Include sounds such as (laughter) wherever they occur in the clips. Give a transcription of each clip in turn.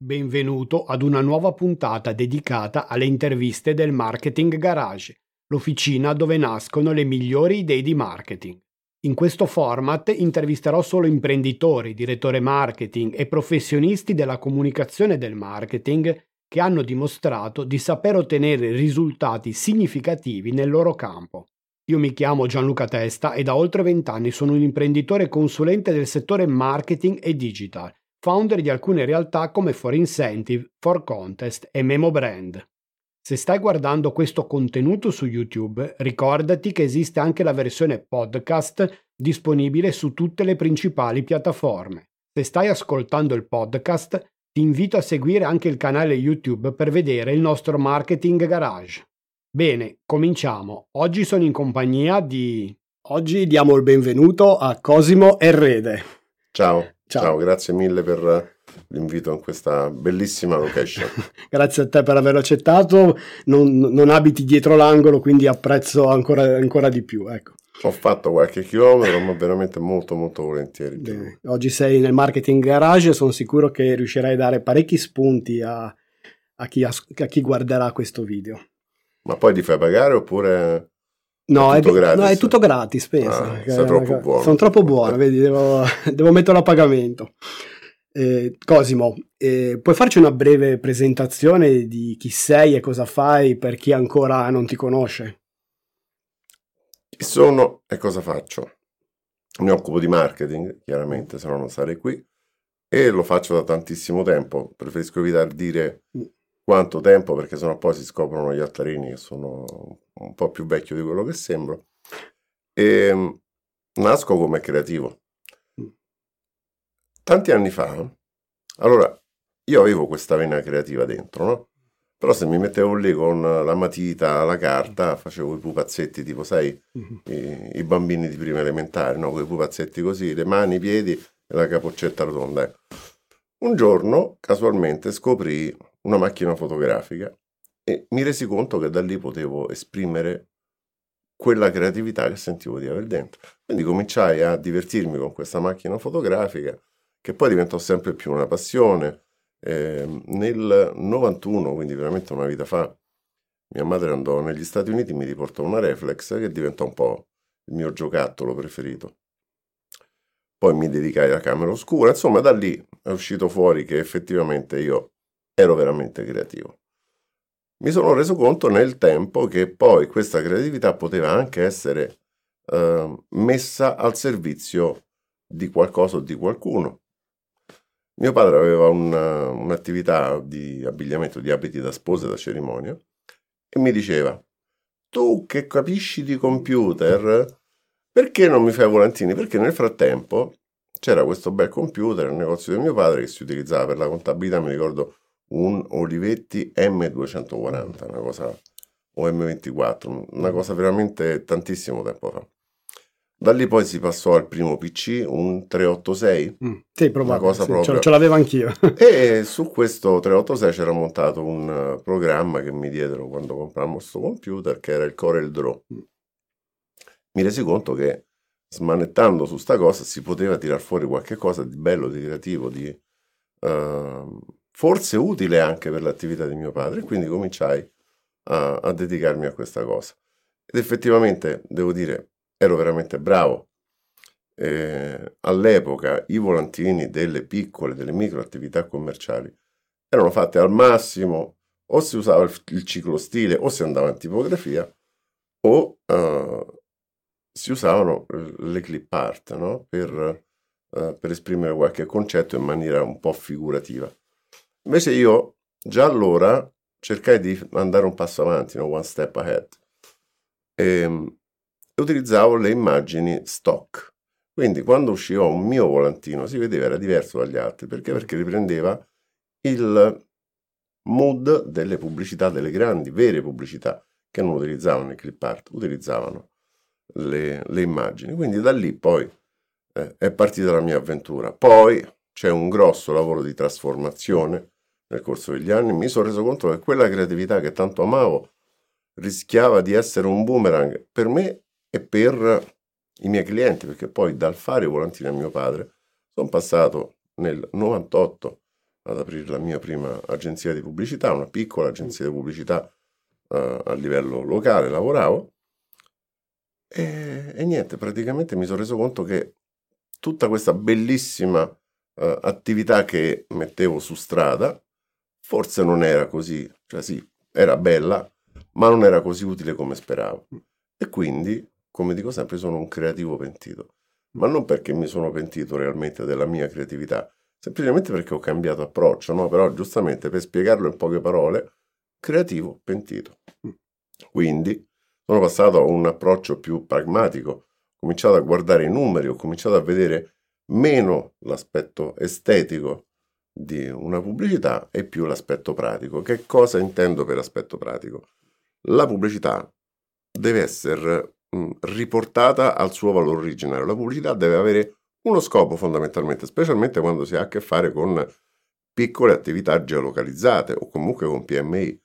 Benvenuto ad una nuova puntata dedicata alle interviste del Marketing Garage, l'officina dove nascono le migliori idee di marketing. In questo format intervisterò solo imprenditori, direttori marketing e professionisti della comunicazione del marketing che hanno dimostrato di saper ottenere risultati significativi nel loro campo. Io mi chiamo Gianluca Testa e da oltre vent'anni sono un imprenditore consulente del settore marketing e digital founder di alcune realtà come For Incentive, For Contest e Memo Brand. Se stai guardando questo contenuto su YouTube, ricordati che esiste anche la versione podcast disponibile su tutte le principali piattaforme. Se stai ascoltando il podcast, ti invito a seguire anche il canale YouTube per vedere il nostro Marketing Garage. Bene, cominciamo. Oggi sono in compagnia di... Oggi diamo il benvenuto a Cosimo Errede. Ciao. Ciao. Ciao, grazie mille per l'invito in questa bellissima location. (laughs) grazie a te per averlo accettato, non, non, abiti dietro l'angolo, quindi apprezzo ancora, ancora di più. Ecco. Ho fatto qualche chilometro, ma veramente molto molto volentieri. Bene. Oggi sei nel marketing garage, sono sicuro che riuscirai a dare parecchi spunti a, a, chi, a chi guarderà questo video. Ma poi ti fai pagare oppure... No è, è no, è, tutto gratis, pensa. Ah, sei troppo buono. Sono troppo buono, vedi, devo, (laughs) devo metterlo a pagamento. Eh, Cosimo, eh, puoi farci una breve presentazione di chi sei e cosa fai per chi ancora non ti conosce? Chi sono e cosa faccio? Mi occupo di marketing, chiaramente, se no non sarei qui, e lo faccio da tantissimo tempo. Preferisco evitare di dire mm quanto tempo, perché sennò poi si scoprono gli altarini che sono un po' più vecchio di quello che sembro. E ehm, nasco come creativo. Tanti anni fa, allora, io avevo questa vena creativa dentro, no? Però se mi mettevo lì con la matita, la carta, facevo i pupazzetti tipo, sai, mm-hmm. i, i, bambini di prima elementare, no? Quei pupazzetti così, le mani, i piedi e la capoccetta rotonda. Un giorno, casualmente, scoprì una macchina fotografica e mi resi conto che da lì potevo esprimere quella creatività che sentivo di avere dentro. Quindi cominciai a divertirmi con questa macchina fotografica che poi diventò sempre più una passione. Eh, nel 91, quindi veramente una vita fa, mia madre andò negli Stati Uniti e mi riportò una reflex che diventò un po' il mio giocattolo preferito. Poi mi dedicai alla camera oscura, insomma da lì è uscito fuori che effettivamente io ero veramente creativo. Mi sono reso conto nel tempo che poi questa creatività poteva anche essere eh, messa al servizio di qualcosa o di qualcuno. Mio padre aveva una, un'attività di abbigliamento di abiti da sposa e da cerimonia e mi diceva, tu che capisci di computer, perché non mi fai volantini? Perché nel frattempo c'era questo bel computer nel negozio di mio padre che si utilizzava per la contabilità, mi ricordo un Olivetti M240, una cosa, o M24, una cosa veramente tantissimo tempo fa. Da lì poi si passò al primo PC, un 386. Mm, sì, una cosa sì, proprio. Ce, l'avevo anch'io. (laughs) e su questo 386 c'era montato un programma che mi diedero quando comprammo questo computer, che era il Corel Draw. Mm. Mi resi conto che smanettando su sta cosa si poteva tirar fuori qualche cosa di bello, di creativo, di... Uh, forse utile anche per l'attività di mio padre, quindi cominciai a, a dedicarmi a questa cosa. Ed effettivamente, devo dire, ero veramente bravo. Eh, all'epoca i volantini delle piccole, delle micro attività commerciali erano fatte al massimo o si usava il, il ciclo stile o si andava in tipografia o uh, si usavano le clip art no? per, uh, per esprimere qualche concetto in maniera un po' figurativa. Invece io già allora cercai di andare un passo avanti, no? one step ahead, e, ehm, e utilizzavo le immagini stock. Quindi quando usciva un mio volantino si vedeva era diverso dagli altri, perché? Perché riprendeva il mood delle pubblicità, delle grandi, vere pubblicità, che non utilizzavano il clip art, utilizzavano le, le immagini. Quindi da lì poi eh, è partita la mia avventura. Poi c'è un grosso lavoro di trasformazione nel corso degli anni, mi sono reso conto che quella creatività che tanto amavo rischiava di essere un boomerang per me e per i miei clienti, perché poi dal fare i volantini a mio padre sono passato nel 98 ad aprire la mia prima agenzia di pubblicità, una piccola agenzia di pubblicità uh, a livello locale, lavoravo. E, e, niente, praticamente mi sono reso conto che tutta questa bellissima uh, attività che mettevo su strada forse non era così, cioè sì, era bella, ma non era così utile come speravo. E quindi, come dico sempre, sono un creativo pentito. Ma non perché mi sono pentito realmente della mia creatività, semplicemente perché ho cambiato approccio, no? Però giustamente per spiegarlo in poche parole, creativo pentito. Quindi sono passato a un approccio più pragmatico, ho cominciato a guardare i numeri, ho cominciato a vedere meno l'aspetto estetico di una pubblicità e più l'aspetto pratico. Che cosa intendo per aspetto pratico? La pubblicità deve essere mh, riportata al suo valore originario. La pubblicità deve avere uno scopo fondamentalmente, specialmente quando si ha a che fare con piccole attività geolocalizzate o comunque con PMI.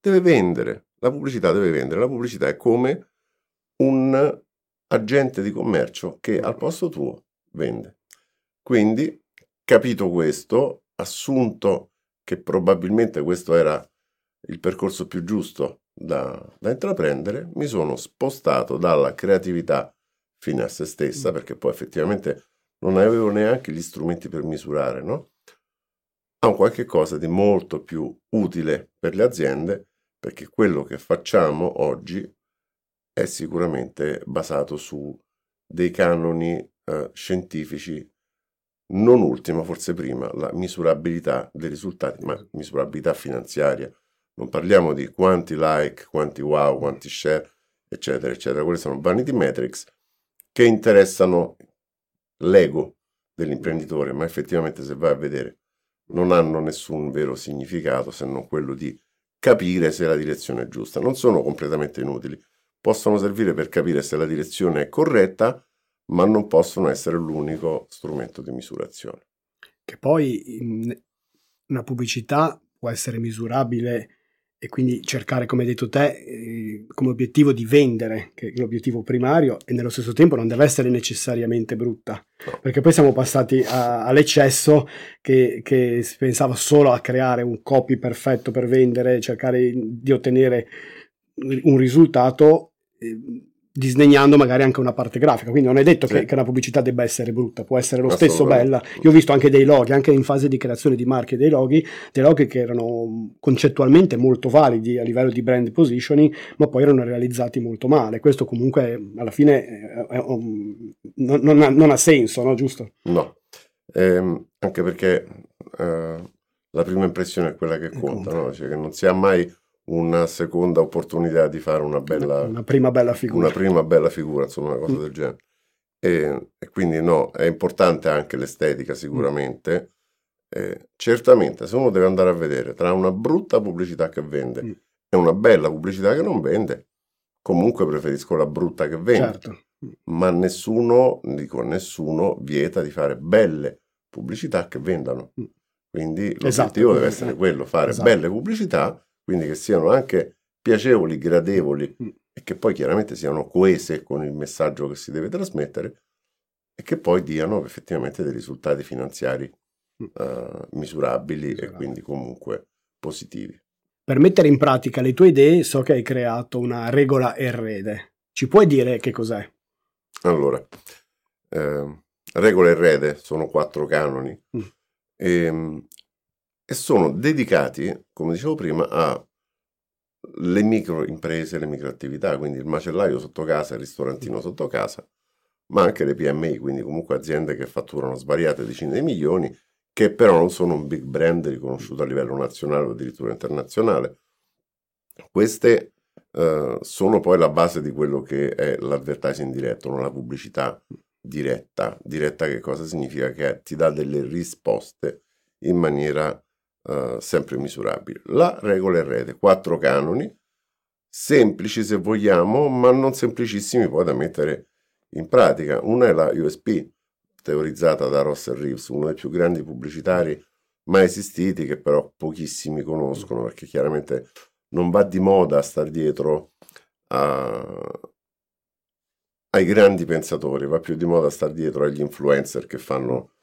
Deve vendere, la pubblicità deve vendere, la pubblicità è come un agente di commercio che al posto tuo vende. Quindi, capito questo, assunto che probabilmente questo era il percorso più giusto da, da intraprendere, mi sono spostato dalla creatività fine a se stessa, mm. perché poi effettivamente non avevo neanche gli strumenti per misurare, no? A un qualche cosa di molto più utile per le aziende, perché quello che facciamo oggi è sicuramente basato su dei canoni eh, scientifici non ultima, forse prima, la misurabilità dei risultati, ma misurabilità finanziaria. Non parliamo di quanti like, quanti wow, quanti share, eccetera, eccetera. Quelle sono vanity metrics che interessano l'ego dell'imprenditore, ma effettivamente se vai a vedere non hanno nessun vero significato se non quello di capire se la direzione è giusta. Non sono completamente inutili, possono servire per capire se la direzione è corretta, ma non possono essere l'unico strumento di misurazione. Che poi una pubblicità può essere misurabile e quindi cercare, come hai detto te, eh, come obiettivo di vendere, che è l'obiettivo primario, e nello stesso tempo non deve essere necessariamente brutta, perché poi siamo passati a, all'eccesso che, che si pensava solo a creare un copy perfetto per vendere, cercare di ottenere un risultato. Eh, disdegnando magari anche una parte grafica. Quindi non è detto sì. che, che, una pubblicità debba essere brutta, può essere lo stesso bella. Io ho visto anche dei loghi, anche in fase di creazione di marche dei loghi, dei loghi che erano concettualmente molto validi a livello di brand positioning, ma poi erano realizzati molto male. Questo comunque alla fine è, è, è, non, non, ha, non, ha, senso, no? Giusto? No, ehm, anche perché eh, la prima impressione è quella che conta, conta. No? Cioè che non si ha mai una seconda opportunità di fare una bella una prima bella figura una prima bella figura insomma una cosa mm. del genere e, e, quindi no è importante anche l'estetica sicuramente eh, certamente se uno deve andare a vedere tra una brutta pubblicità che vende mm. e una bella pubblicità che non vende comunque preferisco la brutta che vende certo. ma nessuno dico nessuno vieta di fare belle pubblicità che vendano mm. quindi l'obiettivo esatto. deve essere (laughs) quello fare esatto. belle pubblicità quindi che siano anche piacevoli, gradevoli mm. e che poi chiaramente siano coese con il messaggio che si deve trasmettere e che poi diano effettivamente dei risultati finanziari uh, misurabili e quindi comunque positivi. Per mettere in pratica le tue idee so che hai creato una regola errede. Ci puoi dire che cos'è? Allora, eh, regole errede sono quattro canoni mm. e, ehm, e sono dedicati, come dicevo prima, alle microimprese, le microattività, quindi il macellaio sotto casa, il ristorantino sotto casa, ma anche le PMI, quindi comunque aziende che fatturano svariate decine di milioni, che però non sono un big brand riconosciuto a livello nazionale o addirittura internazionale. Queste uh, sono poi la base di quello che è l'advertising diretto, non la pubblicità diretta. Diretta che cosa significa? Che ti dà delle risposte in maniera uh, sempre misurabile. La regola è rete, quattro canoni, semplici se vogliamo, ma non semplicissimi poi da mettere in pratica. Una è la USP, teorizzata da Russell Reeves, uno dei più grandi pubblicitari mai esistiti, che però pochissimi conoscono, perché chiaramente non va di moda star dietro a, ai grandi pensatori, va più di moda star dietro agli influencer che fanno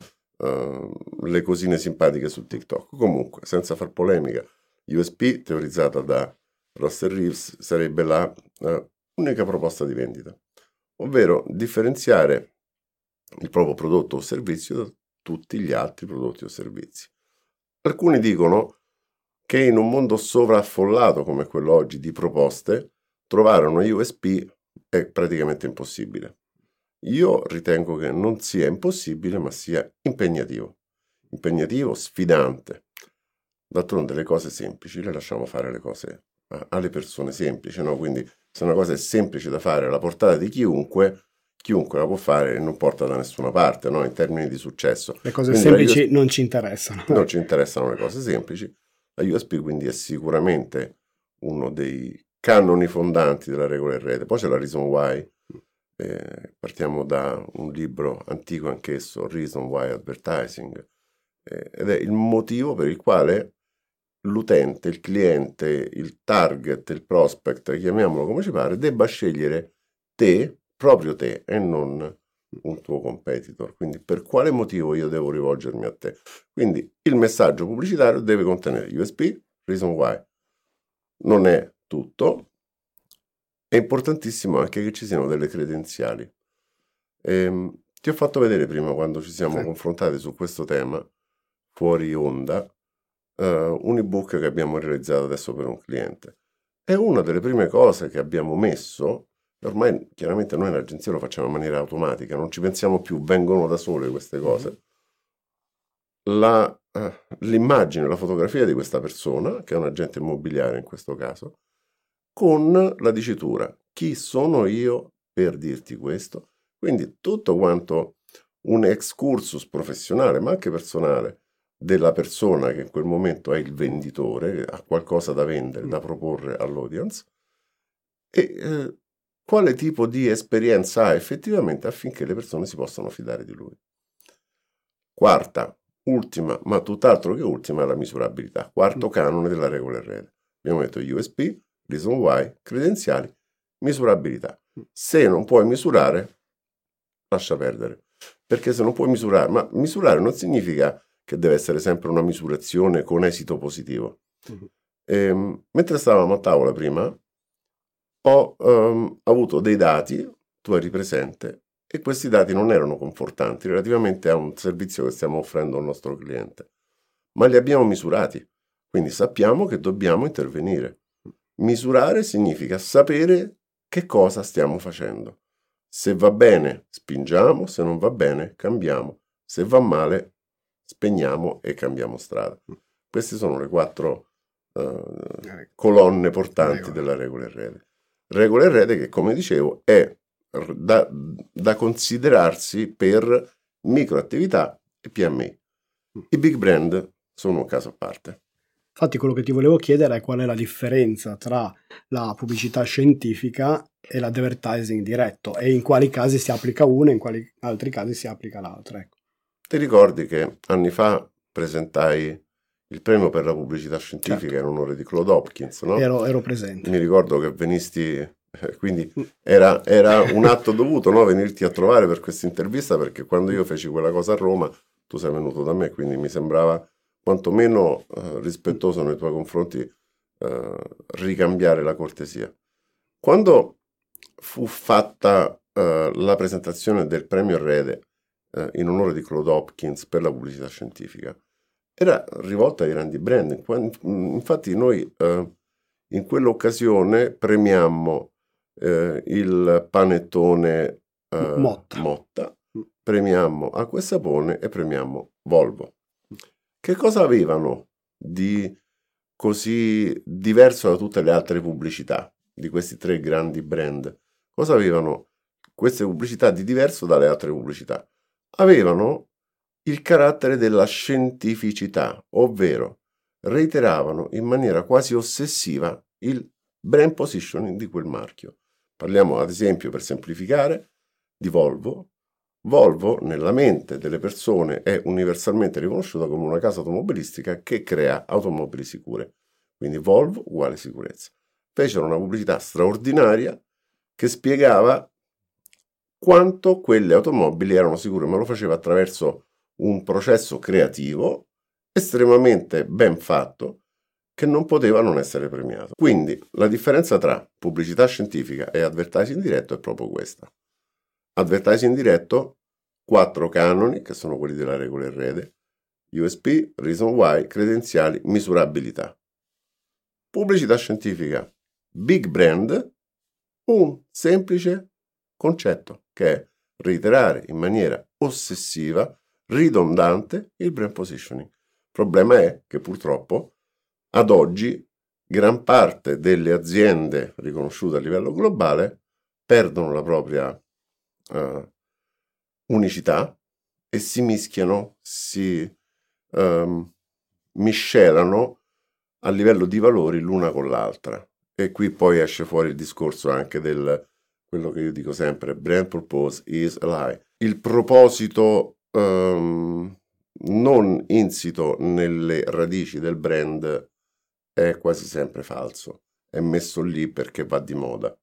uh, le cosine simpatiche su TikTok. Comunque, senza far polemica, USP, teorizzata da Russell Reeves, sarebbe la uh, unica proposta di vendita, ovvero differenziare il proprio prodotto o servizio da tutti gli altri prodotti o servizi. Alcuni dicono che in un mondo sovraffollato come quello oggi di proposte, trovare una USP è praticamente impossibile. Io ritengo che non sia impossibile, ma sia impegnativo. Impegnativo, sfidante. D'altronde le cose semplici le lasciamo fare le cose alle persone semplici, no? Quindi se una cosa è semplice da fare alla portata di chiunque, chiunque la può fare e non porta da nessuna parte, no? In termini di successo. Le cose quindi semplici USB... non ci interessano. Non ci interessano le cose semplici. La USB quindi è sicuramente uno dei canoni fondanti della regola in rete. Poi c'è la Reason Why, eh, partiamo da un libro antico anch'esso, Reason Why Advertising, eh, ed è il motivo per il quale l'utente, il cliente, il target, il prospect, chiamiamolo come ci pare, debba scegliere te, proprio te, e non un tuo competitor. Quindi per quale motivo io devo rivolgermi a te? Quindi il messaggio pubblicitario deve contenere USP, Reason Why. Non è tutto, è importantissimo anche che ci siano delle credenziali. Ehm, ti ho fatto vedere prima, quando ci siamo sì. confrontati su questo tema, fuori onda, uh, un ebook che abbiamo realizzato adesso per un cliente. È una delle prime cose che abbiamo messo, ormai chiaramente noi in agenzia lo facciamo in maniera automatica, non ci pensiamo più, vengono da sole queste mm-hmm. cose. La, uh, l'immagine, la fotografia di questa persona, che è un agente immobiliare in questo caso, con la dicitura chi sono io per dirti questo? Quindi tutto quanto un excursus professionale, ma anche personale, della persona che in quel momento è il venditore, ha qualcosa da vendere, da proporre all'audience, e eh, quale tipo di esperienza ha effettivamente affinché le persone si possano fidare di lui. Quarta, ultima, ma tutt'altro che ultima, è la misurabilità. Quarto canone della regola rete. Abbiamo detto USP, reason why, credenziali, misurabilità. Se non puoi misurare, lascia perdere. Perché se non puoi misurare, ma misurare non significa che deve essere sempre una misurazione con esito positivo. E, ehm, mentre stavamo a tavola prima, ho um, avuto dei dati, tu eri presente, e questi dati non erano confortanti relativamente a un servizio che stiamo offrendo al nostro cliente, ma li abbiamo misurati, quindi sappiamo che dobbiamo intervenire. Misurare significa sapere che cosa stiamo facendo. Se va bene, spingiamo, se non va bene, cambiamo. Se va male, spegniamo e cambiamo strada. Queste sono le quattro uh, colonne portanti della regola in rete. Regola rete che, come dicevo, è da, da considerarsi per microattività e PMI. I big brand sono un caso a parte. Infatti quello che ti volevo chiedere è qual è la differenza tra la pubblicità scientifica e l'advertising diretto e in quali casi si applica una e in quali altri casi si applica l'altra. Ecco. Ti ricordi che anni fa presentai il premio per la pubblicità scientifica certo. in onore di Claude Hopkins, no? Ero, ero presente. Mi ricordo che venisti, eh, quindi mm. era, era un atto dovuto no? venirti a trovare per questa intervista perché quando io feci quella cosa a Roma tu sei venuto da me, quindi mi sembrava quantomeno eh, rispettoso nei tuoi confronti eh, ricambiare la cortesia. Quando fu fatta eh, la presentazione del premio Rede eh, in onore di Claude Hopkins per la pubblicità scientifica, era rivolta ai grandi brand. Infatti noi eh, in quell'occasione premiammo eh, il panettone Motta. Motta, premiammo Acqua e Sapone e premiammo Volvo. Che cosa avevano di così diverso da tutte le altre pubblicità di questi tre grandi brand? Cosa avevano queste pubblicità di diverso dalle altre pubblicità? Avevano il carattere della scientificità, ovvero reiteravano in maniera quasi ossessiva il brand positioning di quel marchio. Parliamo ad esempio, per semplificare, di Volvo, Volvo nella mente delle persone è universalmente riconosciuta come una casa automobilistica che crea automobili sicure. Quindi Volvo uguale sicurezza. Fecero una pubblicità straordinaria che spiegava quanto quelle automobili erano sicure, ma lo faceva attraverso un processo creativo estremamente ben fatto che non poteva non essere premiato. Quindi la differenza tra pubblicità scientifica e advertising diretto è proprio questa. Advertising diretto, quattro canoni, che sono quelli della regola in rete, USP, reason why, credenziali, misurabilità. Pubblicità scientifica, big brand, un semplice concetto che è reiterare in maniera ossessiva, ridondante il brand positioning. Il problema è che purtroppo ad oggi gran parte delle aziende riconosciute a livello globale perdono la propria uh, unicità e si mischiano, si um, miscelano a livello di valori l'una con l'altra. E qui poi esce fuori il discorso anche del quello che io dico sempre, brand purpose is a lie. Il proposito um, non insito nelle radici del brand è quasi sempre falso, è messo lì perché va di moda.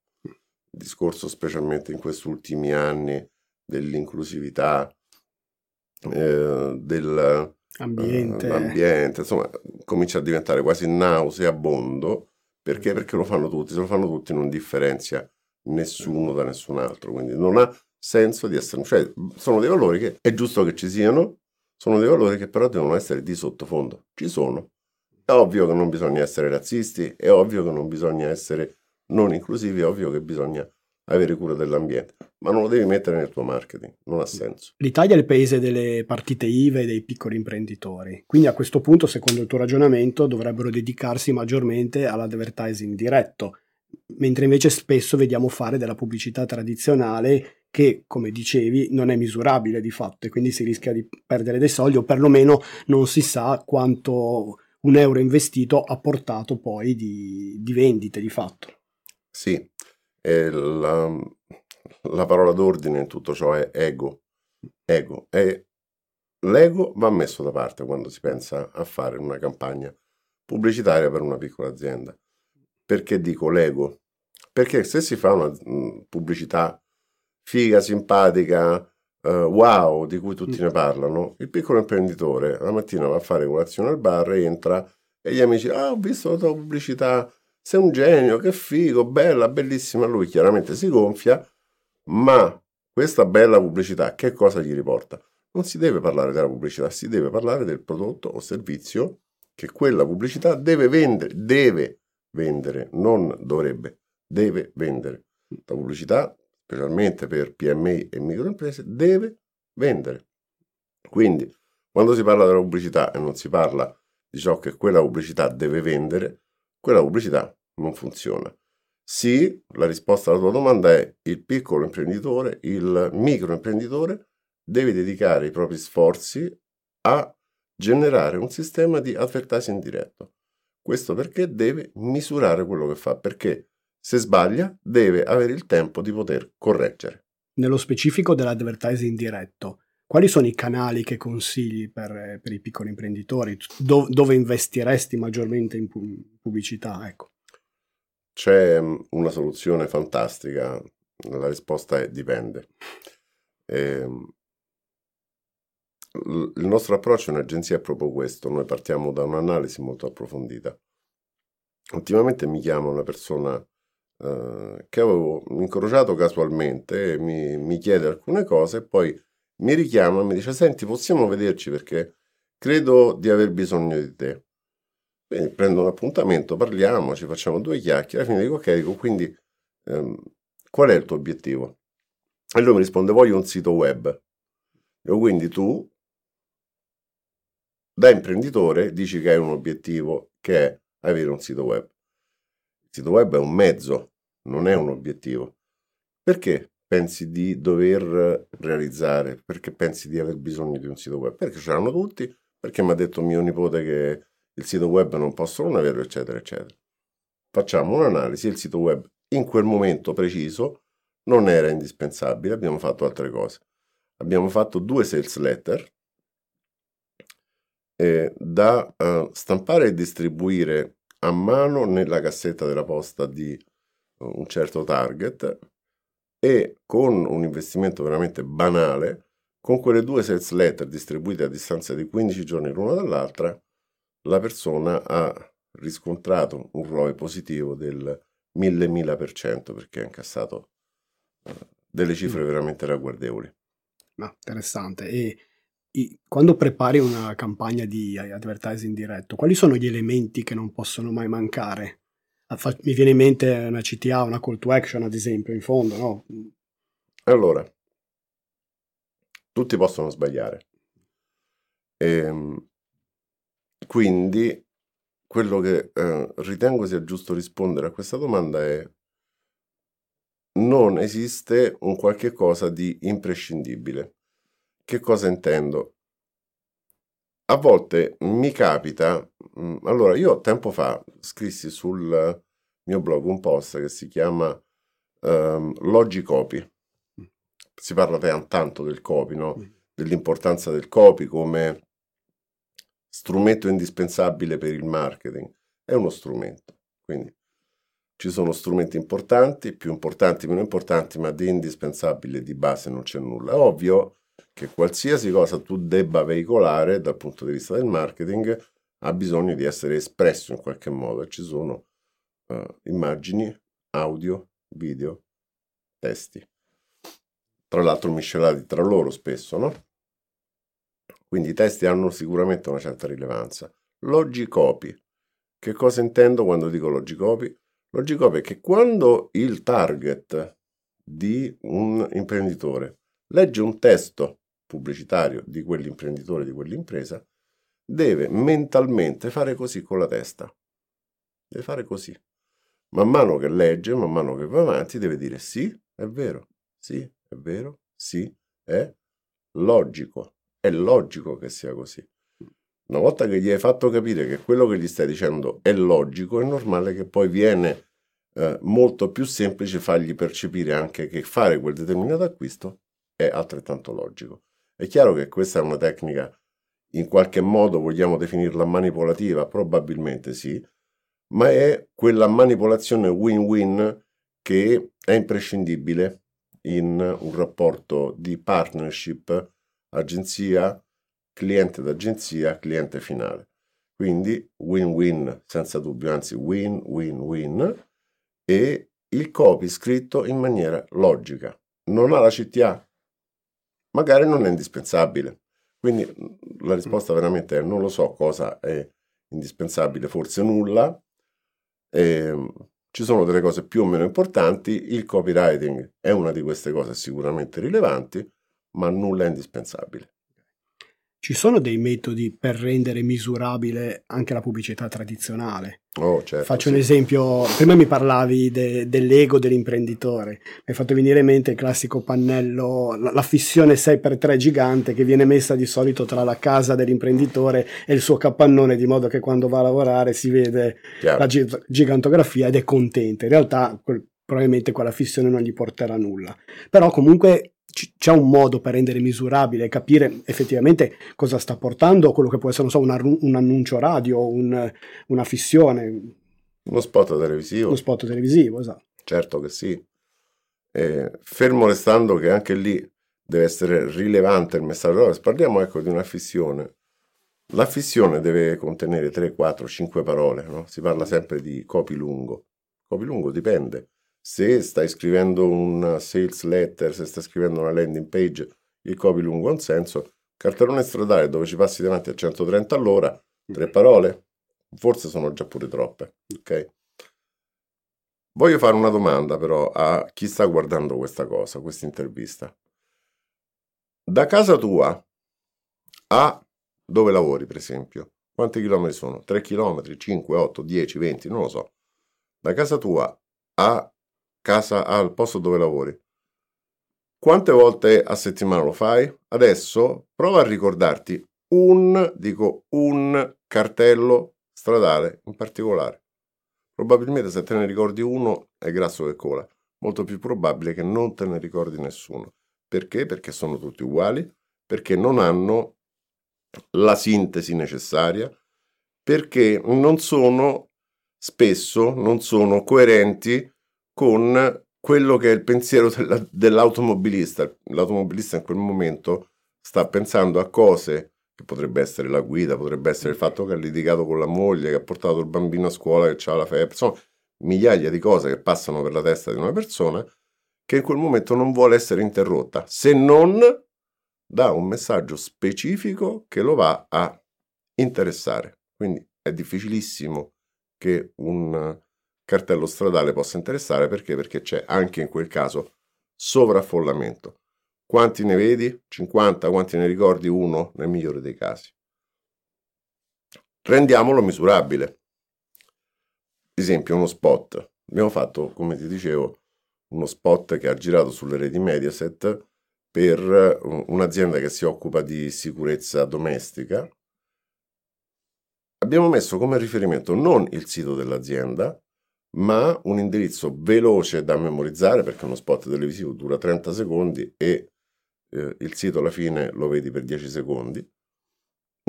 Discorso specialmente in questi ultimi anni dell'inclusività, eh, dell'ambiente, uh, insomma, comincia a diventare quasi nauseabondo. Perché? Perché lo fanno tutti, se lo fanno tutti non differenzia nessuno da nessun altro, quindi non ha senso di essere, cioè sono dei valori che è giusto che ci siano, sono dei valori che però devono essere di sottofondo, ci sono. È ovvio che non bisogna essere razzisti, è ovvio che non bisogna essere non inclusivi, è ovvio che bisogna avere cura dell'ambiente, ma non lo devi mettere nel tuo marketing, non ha senso. L'Italia è il paese delle partite IVA e dei piccoli imprenditori, quindi a questo punto, secondo il tuo ragionamento, dovrebbero dedicarsi maggiormente all'advertising diretto, mentre invece spesso vediamo fare della pubblicità tradizionale che, come dicevi, non è misurabile di fatto e quindi si rischia di perdere dei soldi o perlomeno non si sa quanto un euro investito ha portato poi di, di vendite di fatto. Sì, la, la, parola d'ordine in tutto ciò è ego. Ego. E l'ego va messo da parte quando si pensa a fare una campagna pubblicitaria per una piccola azienda. Perché dico l'ego? Perché se si fa una mm, pubblicità figa, simpatica, uh, wow, di cui tutti ne parlano, il piccolo imprenditore la mattina va a fare colazione al bar, entra e gli amici, ah, ho visto la tua pubblicità, sei un genio, che figo, bella, bellissima. Lui chiaramente si gonfia, ma questa bella pubblicità che cosa gli riporta? Non si deve parlare della pubblicità, si deve parlare del prodotto o servizio che quella pubblicità deve vendere, deve vendere, non dovrebbe, deve vendere. La pubblicità, specialmente per PMI e microimprese, deve vendere. Quindi, quando si parla della pubblicità e non si parla di ciò che quella pubblicità deve vendere, quella pubblicità non funziona. Sì, la risposta alla tua domanda è il piccolo imprenditore, il microimprenditore deve dedicare i propri sforzi a generare un sistema di advertising diretto. Questo perché deve misurare quello che fa, perché se sbaglia deve avere il tempo di poter correggere. Nello specifico dell'advertising diretto, quali sono i canali che consigli per, per i piccoli imprenditori? Do, dove investiresti maggiormente in pubblicità? Ecco. C'è mm, una soluzione fantastica, la risposta è dipende. Ehm, il nostro approccio in agenzia è proprio questo, noi partiamo da un'analisi molto approfondita. Ultimamente mi chiama una persona eh, che avevo incrociato casualmente, mi, mi chiede alcune cose e poi mi richiama e mi dice senti possiamo vederci perché credo di aver bisogno di te. Quindi prendo un appuntamento, parliamo, ci facciamo due chiacchiere, alla fine dico ok, dico quindi ehm, qual è il tuo obiettivo? E lui mi risponde voglio un sito web. Dico quindi tu da imprenditore dici che hai un obiettivo che è avere un sito web. Il sito web è un mezzo, non è un obiettivo. Perché pensi di dover realizzare? Perché pensi di aver bisogno di un sito web? Perché ce l'hanno tutti, perché mi ha detto mio nipote che il sito web non posso non averlo, eccetera, eccetera. Facciamo un'analisi, il sito web in quel momento preciso non era indispensabile, abbiamo fatto altre cose. Abbiamo fatto due sales letter eh, da uh, stampare e distribuire a mano nella cassetta della posta di uh, un certo target e con un investimento veramente banale con quelle due sales letter distribuite a distanza di 15 giorni l'una dall'altra, la persona ha riscontrato un ROI positivo del 1000-1000% perché ha incassato eh, delle cifre mm. veramente ragguardevoli. Ma interessante. E i, quando prepari una campagna di advertising diretto, quali sono gli elementi che non possono mai mancare? Mi viene in mente una CTA, una call to action, ad esempio, in fondo, no? Allora, tutti possono sbagliare. E, ehm, quindi quello che eh, ritengo sia giusto rispondere a questa domanda è non esiste un qualche cosa di imprescindibile. Che cosa intendo? A volte mi capita, mm, allora io tempo fa scrissi sul mio blog un post che si chiama um, Logicopy. Si parla tanto del copy, no? Mm. dell'importanza del copy come strumento indispensabile per il marketing. È uno strumento, quindi ci sono strumenti importanti, più importanti, meno importanti, ma di indispensabile di base non c'è nulla. È ovvio che qualsiasi cosa tu debba veicolare dal punto di vista del marketing ha bisogno di essere espresso in qualche modo ci sono uh, immagini, audio, video, testi. Tra l'altro miscelati tra loro spesso, no? Quindi i testi hanno sicuramente una certa rilevanza. Logicopy. Che cosa intendo quando dico logicopy? Logicopy è che quando il target di un imprenditore legge un testo pubblicitario di quell'imprenditore, di quell'impresa, deve mentalmente fare così con la testa. Deve fare così. Man mano che legge, man mano che va avanti, deve dire sì, è vero, sì, è vero, sì, è logico. È logico che sia così. Una volta che gli hai fatto capire che quello che gli stai dicendo è logico, è normale che poi viene eh, molto più semplice fargli percepire anche che fare quel determinato acquisto è altrettanto logico. È chiaro che questa è una tecnica, in qualche modo vogliamo definirla manipolativa, probabilmente sì, ma è quella manipolazione win-win che è imprescindibile in un rapporto di partnership agenzia cliente d'agenzia, cliente finale. Quindi win-win senza dubbio, anzi win-win-win e il copy scritto in maniera logica. Non ha la CTA? Magari non è indispensabile. Quindi la risposta veramente è non lo so cosa è indispensabile, forse nulla. E, ehm, ci sono delle cose più o meno importanti, il copywriting è una di queste cose sicuramente rilevanti, ma nulla è indispensabile. Ci sono dei metodi per rendere misurabile anche la pubblicità tradizionale? Oh, certo, Faccio sì. un esempio, prima mi parlavi de, dell'ego dell'imprenditore, mi hai fatto venire in mente il classico pannello, la, la fissione 6x3 gigante che viene messa di solito tra la casa dell'imprenditore e il suo capannone di modo che quando va a lavorare si vede Chiaro. la gi- gigantografia ed è contento. In realtà quel, probabilmente quella fissione non gli porterà nulla. Però comunque c'è un modo per rendere misurabile e capire effettivamente cosa sta portando quello che può essere, non so, un, un annuncio radio, un, una fissione. Uno spot televisivo. Uno spot televisivo, esatto. Certo che sì. Eh, fermo restando che anche lì deve essere rilevante il messaggio. Allora, parliamo ecco di una fissione. La fissione deve contenere 3, 4, 5 parole, no? si parla sempre di copy lungo. Copy lungo dipende se stai scrivendo un sales letter, se stai scrivendo una landing page, il copy lungo ha un senso. Cartellone stradale dove ci passi davanti a 130 all'ora, tre mm. parole, forse sono già pure troppe. Ok? Voglio fare una domanda però a chi sta guardando questa cosa, questa intervista. Da casa tua a dove lavori, per esempio, quanti chilometri sono? 3 chilometri, 5, 8, 10, 20, non lo so. Da casa tua a casa al posto dove lavori. Quante volte a settimana lo fai? Adesso prova a ricordarti un, dico un cartello stradale in particolare. Probabilmente se te ne ricordi uno è grasso che cola. Molto più probabile che non te ne ricordi nessuno. Perché? Perché sono tutti uguali, perché non hanno la sintesi necessaria, perché non sono spesso non sono coerenti con quello che è il pensiero della, dell'automobilista. L'automobilista in quel momento sta pensando a cose che potrebbe essere la guida, potrebbe essere il fatto che ha litigato con la moglie, che ha portato il bambino a scuola, che ha la febbre, insomma, migliaia di cose che passano per la testa di una persona che in quel momento non vuole essere interrotta, se non da un messaggio specifico che lo va a interessare. Quindi è difficilissimo che un cartello stradale possa interessare perché? Perché c'è anche in quel caso sovraffollamento. Quanti ne vedi? 50, quanti ne ricordi? Uno nel migliore dei casi. Rendiamolo misurabile. Esempio, uno spot. Abbiamo fatto, come ti dicevo, uno spot che ha girato sulle reti Mediaset per un'azienda che si occupa di sicurezza domestica. Abbiamo messo come riferimento non il sito dell'azienda, ma un indirizzo veloce da memorizzare perché uno spot televisivo dura 30 secondi e eh, il sito alla fine lo vedi per 10 secondi,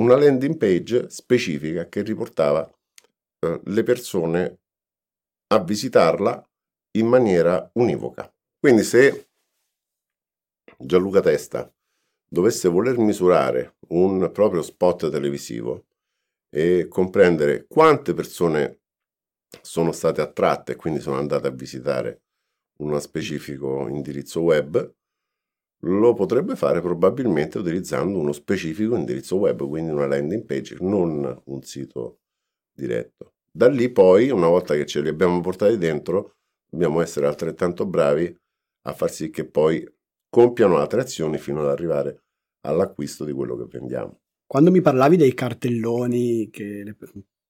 una landing page specifica che riportava eh, le persone a visitarla in maniera univoca. Quindi se Gianluca Testa dovesse voler misurare un proprio spot televisivo e comprendere quante persone sono state attratte e quindi sono andate a visitare uno specifico indirizzo web, lo potrebbe fare probabilmente utilizzando uno specifico indirizzo web, quindi una landing page, non un sito diretto. Da lì poi, una volta che ce li abbiamo portati dentro, dobbiamo essere altrettanto bravi a far sì che poi compiano altre azioni fino ad arrivare all'acquisto di quello che vendiamo. Quando mi parlavi dei cartelloni che,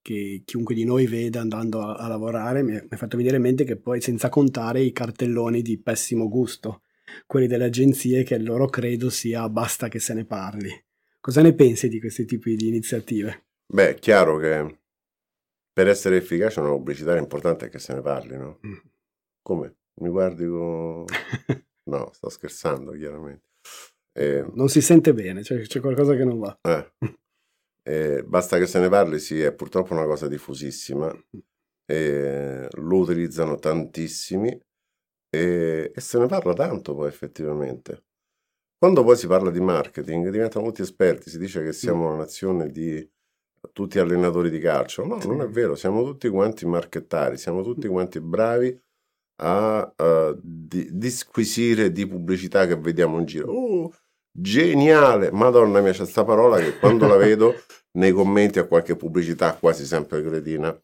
che chiunque di noi vede andando a, a lavorare, mi hai fatto venire in mente che poi senza contare i cartelloni di pessimo gusto quelli delle agenzie che il loro credo sia basta che se ne parli. Cosa ne pensi di questi tipi di iniziative? Beh, è chiaro che per essere efficace una pubblicità è importante che se ne parli, no? Mm. Come? Mi guardi con... (laughs) no, sto scherzando, chiaramente. Eh, non si sente bene, cioè c'è qualcosa che non va. Eh, (laughs) eh, basta che se ne parli, sì, è purtroppo una cosa diffusissima. Mm. lo utilizzano tantissimi e, e se ne parla tanto poi effettivamente. Quando poi si parla di marketing diventano molti esperti, si dice che siamo una nazione di tutti allenatori di calcio. No, non è vero, siamo tutti quanti marchettari, siamo tutti quanti bravi a uh, di, disquisire di pubblicità che vediamo in giro. Oh, geniale! Madonna mia, c'è questa parola che quando la vedo (laughs) nei commenti a qualche pubblicità, quasi sempre cretina,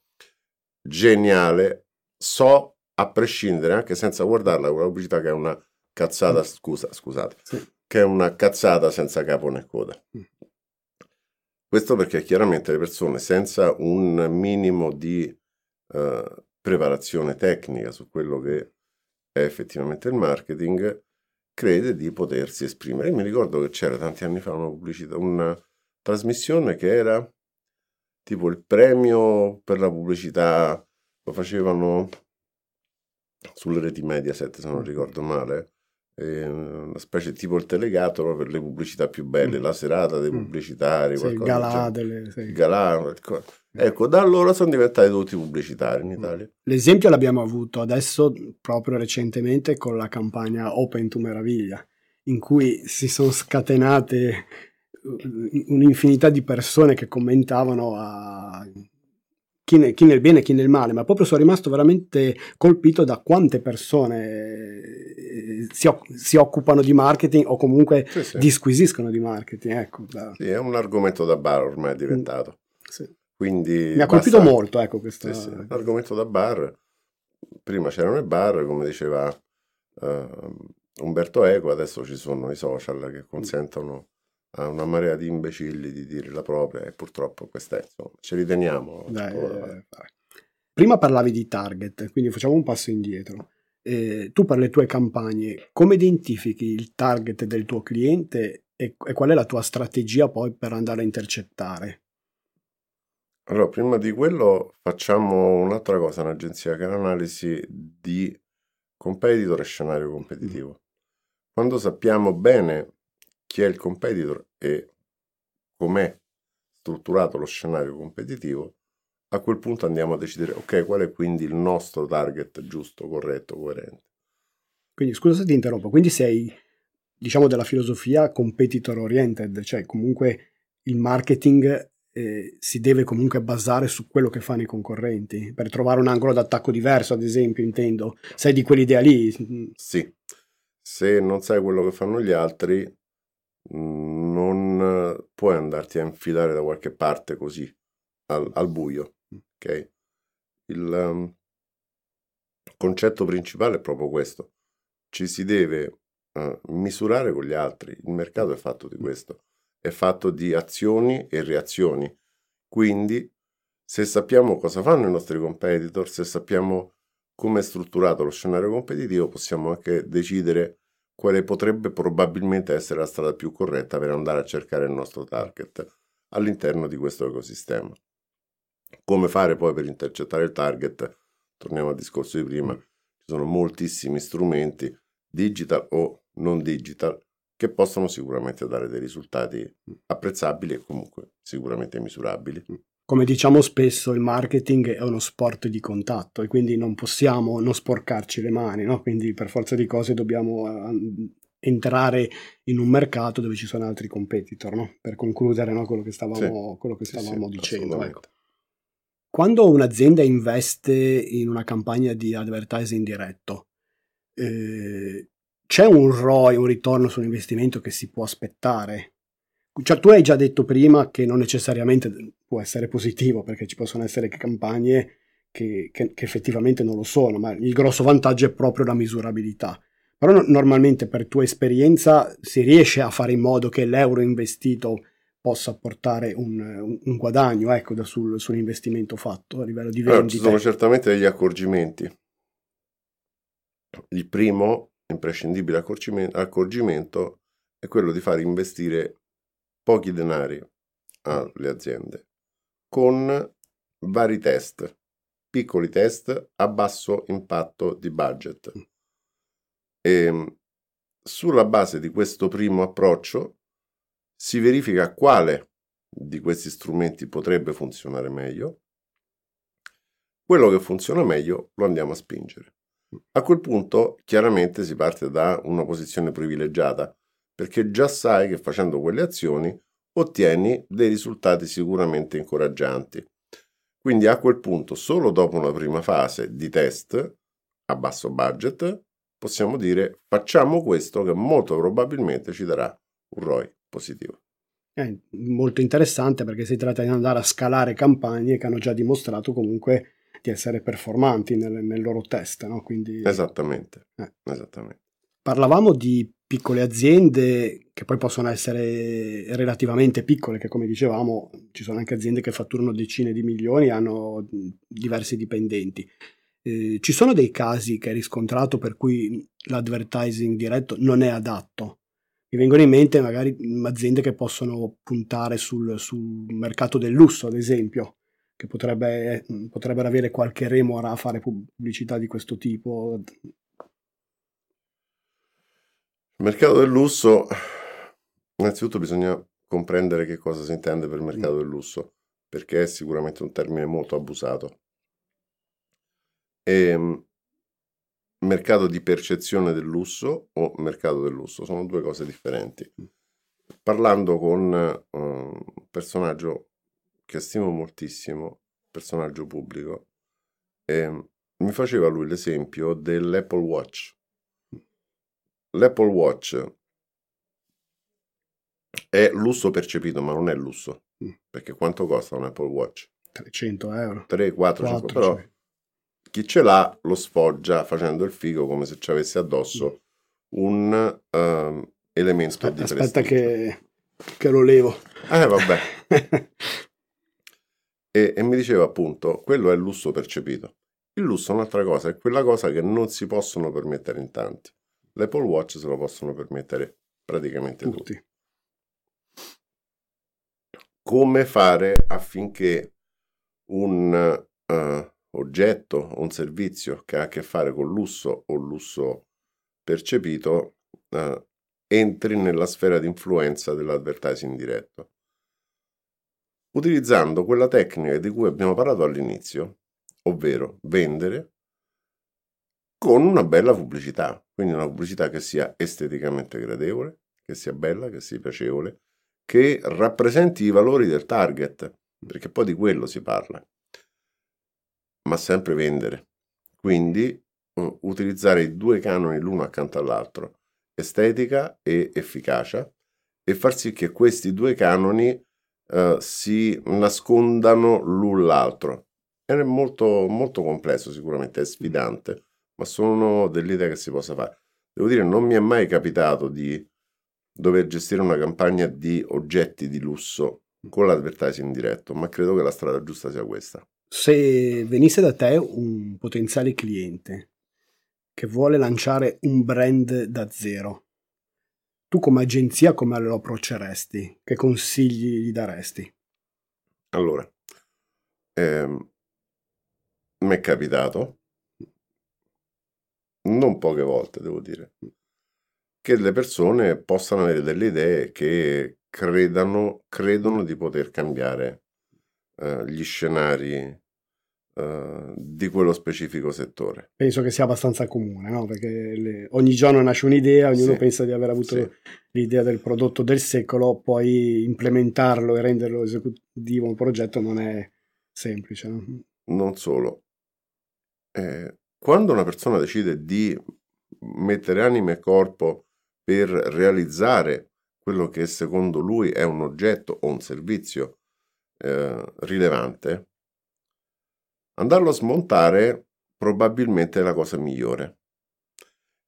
geniale, so a prescindere, anche senza guardarla, quella pubblicità che è una cazzata, mm. scusa, scusate, sì. che è una cazzata senza capo né coda. Mm. Questo perché chiaramente le persone senza un minimo di uh, preparazione tecnica su quello che è effettivamente il marketing, crede di potersi esprimere. Io mi ricordo che c'era tanti anni fa una pubblicità, una trasmissione che era tipo il premio per la pubblicità, lo facevano sulle reti Mediaset, se non ricordo male, una specie tipo il telegato per le pubblicità più belle, mm. la serata dei mm. pubblicitari, sì, galà, delle, sì. galà, ecco, da allora sono diventati tutti pubblicitari in mm. Italia. L'esempio l'abbiamo avuto adesso proprio recentemente con la campagna Open to Meraviglia, in cui si sono scatenate un'infinità di persone che commentavano a chi, ne, chi, nel bene e chi nel male, ma proprio sono rimasto veramente colpito da quante persone eh, si, si occupano di marketing o comunque sì, sì. disquisiscono di marketing. Ecco, da... Sì, è un argomento da bar ormai è diventato. Mm, sì. Quindi Mi ha colpito basta... molto, ecco, questo. Sì, sì, argomento da bar. Prima c'erano i bar, come diceva uh, Umberto Eco, adesso ci sono i social che consentono a una marea di imbecilli di dire la propria e purtroppo questa è, insomma, ci riteniamo. Dai, eh, Prima parlavi di target, quindi facciamo un passo indietro. Eh, tu per le tue campagne, come identifichi il target del tuo cliente e, e qual è la tua strategia poi per andare a intercettare? Allora, prima di quello facciamo un'altra cosa in agenzia che è l'analisi di competitor e scenario competitivo. Mm. Quando sappiamo bene chi è il competitor e com'è strutturato lo scenario competitivo, a quel punto andiamo a decidere, ok, qual è quindi il nostro target giusto, corretto, coerente. Quindi scusa se ti interrompo, quindi sei diciamo della filosofia competitor oriented, cioè comunque il marketing eh, si deve comunque basare su quello che fanno i concorrenti per trovare un angolo d'attacco diverso, ad esempio, intendo. Sei di quell'idea lì? Sì. Se non sai quello che fanno gli altri, non puoi andarti a infilare da qualche parte così al, al buio. Ok? Il um, concetto principale è proprio questo. Ci si deve uh, misurare con gli altri. Il mercato è fatto di questo è fatto di azioni e reazioni. Quindi, se sappiamo cosa fanno i nostri competitor, se sappiamo come è strutturato lo scenario competitivo, possiamo anche decidere quale potrebbe probabilmente essere la strada più corretta per andare a cercare il nostro target all'interno di questo ecosistema. Come fare poi per intercettare il target? Torniamo al discorso di prima, ci sono moltissimi strumenti digital o non digital che possono sicuramente dare dei risultati apprezzabili e comunque sicuramente misurabili. Come diciamo spesso, il marketing è uno sport di contatto e quindi non possiamo non sporcarci le mani, no? quindi per forza di cose dobbiamo eh, entrare in un mercato dove ci sono altri competitor, no? per concludere no? quello che stavamo, sì. quello che stavamo sì, dicendo. Ecco. Quando un'azienda investe in una campagna di advertising diretto, eh, c'è un ROI, un ritorno sull'investimento che si può aspettare? Cioè, tu hai già detto prima che non necessariamente può essere positivo, perché ci possono essere campagne che, che, che effettivamente non lo sono, ma il grosso vantaggio è proprio la misurabilità. Però no, normalmente per tua esperienza si riesce a fare in modo che l'euro investito possa portare un, un, guadagno ecco, da sul, sull'investimento fatto a livello di vendita. Allora, ci sono certamente degli accorgimenti. Il primo imprescindibile accorgimento è quello di far investire pochi denari alle aziende con vari test, piccoli test a basso impatto di budget. E sulla base di questo primo approccio si verifica quale di questi strumenti potrebbe funzionare meglio. Quello che funziona meglio lo andiamo a spingere. A quel punto chiaramente si parte da una posizione privilegiata, perché già sai che facendo quelle azioni ottieni dei risultati sicuramente incoraggianti. Quindi a quel punto, solo dopo una prima fase di test a basso budget, possiamo dire facciamo questo che molto probabilmente ci darà un ROI positivo. È molto interessante perché si tratta di andare a scalare campagne che hanno già dimostrato comunque di essere performanti nel, nel loro test. No? Quindi, esattamente, eh. esattamente. Parlavamo di piccole aziende che poi possono essere relativamente piccole, che come dicevamo ci sono anche aziende che fatturano decine di milioni e hanno diversi dipendenti. Eh, ci sono dei casi che hai riscontrato per cui l'advertising diretto non è adatto? Mi vengono in mente magari aziende che possono puntare sul, sul mercato del lusso, ad esempio, che potrebbe, potrebbero avere qualche remora a fare pubblicità di questo tipo? Il mercato del lusso, innanzitutto bisogna comprendere che cosa si intende per mercato del lusso, perché è sicuramente un termine molto abusato. E ehm, mercato di percezione del lusso o mercato del lusso sono due cose differenti. Parlando con uh, un personaggio che stimo moltissimo, personaggio pubblico, e mi faceva lui l'esempio dell'Apple Watch. L'Apple Watch è lusso percepito, ma non è lusso. Mm. Perché quanto costa un Apple Watch? 300 euro. 3, 4, 4 5, però cioè. chi ce l'ha lo sfoggia facendo il figo come se ci avesse addosso mm. un uh, elemento aspetta, di prestigio. Aspetta che, che lo levo. Eh vabbè. (laughs) E, e mi diceva appunto, quello è il lusso percepito. Il lusso è un'altra cosa, è quella cosa che non si possono permettere in tanti. L'Apple Watch se lo possono permettere praticamente tutti. tutti. Come fare affinché un uh, oggetto o un servizio che ha a che fare con lusso o lusso percepito uh, entri nella sfera di influenza dell'advertising diretto? utilizzando quella tecnica di cui abbiamo parlato all'inizio, ovvero vendere con una bella pubblicità, quindi una pubblicità che sia esteticamente gradevole, che sia bella, che sia piacevole, che rappresenti i valori del target, perché poi di quello si parla, ma sempre vendere. Quindi uh, utilizzare i due canoni l'uno accanto all'altro, estetica e efficacia, e far sì che questi due canoni uh, si nascondano l'un l'altro. È molto, molto complesso sicuramente, è sfidante, ma sono delle idee che si possa fare. Devo dire, non mi è mai capitato di dover gestire una campagna di oggetti di lusso con l'advertising diretto, ma credo che la strada giusta sia questa. Se venisse da te un potenziale cliente che vuole lanciare un brand da zero, tu come agenzia come lo approcceresti? Che consigli gli daresti? Allora, ehm, mi è capitato, non poche volte devo dire, che le persone possano avere delle idee che credano, credono di poter cambiare uh, gli scenari uh, di quello specifico settore. Penso che sia abbastanza comune, no? perché le, ogni giorno nasce un'idea, ognuno sì, pensa di aver avuto sì. l'idea del prodotto del secolo, poi implementarlo e renderlo esecutivo un progetto non è semplice. No? Non solo. Eh, quando una persona decide di mettere anima e corpo per realizzare quello che secondo lui è un oggetto o un servizio eh, rilevante, andarlo a smontare probabilmente è la cosa migliore.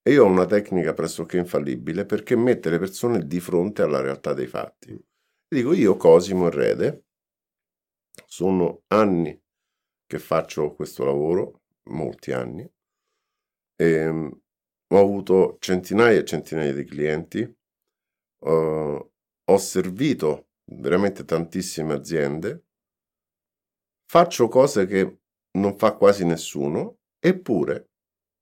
E io ho una tecnica pressoché infallibile perché mette le persone di fronte alla realtà dei fatti. Dico io, Cosimo e Rede, sono anni che faccio questo lavoro, molti anni, e ehm, ho avuto centinaia e centinaia di clienti, uh, ho servito veramente tantissime aziende, faccio cose che non fa quasi nessuno, eppure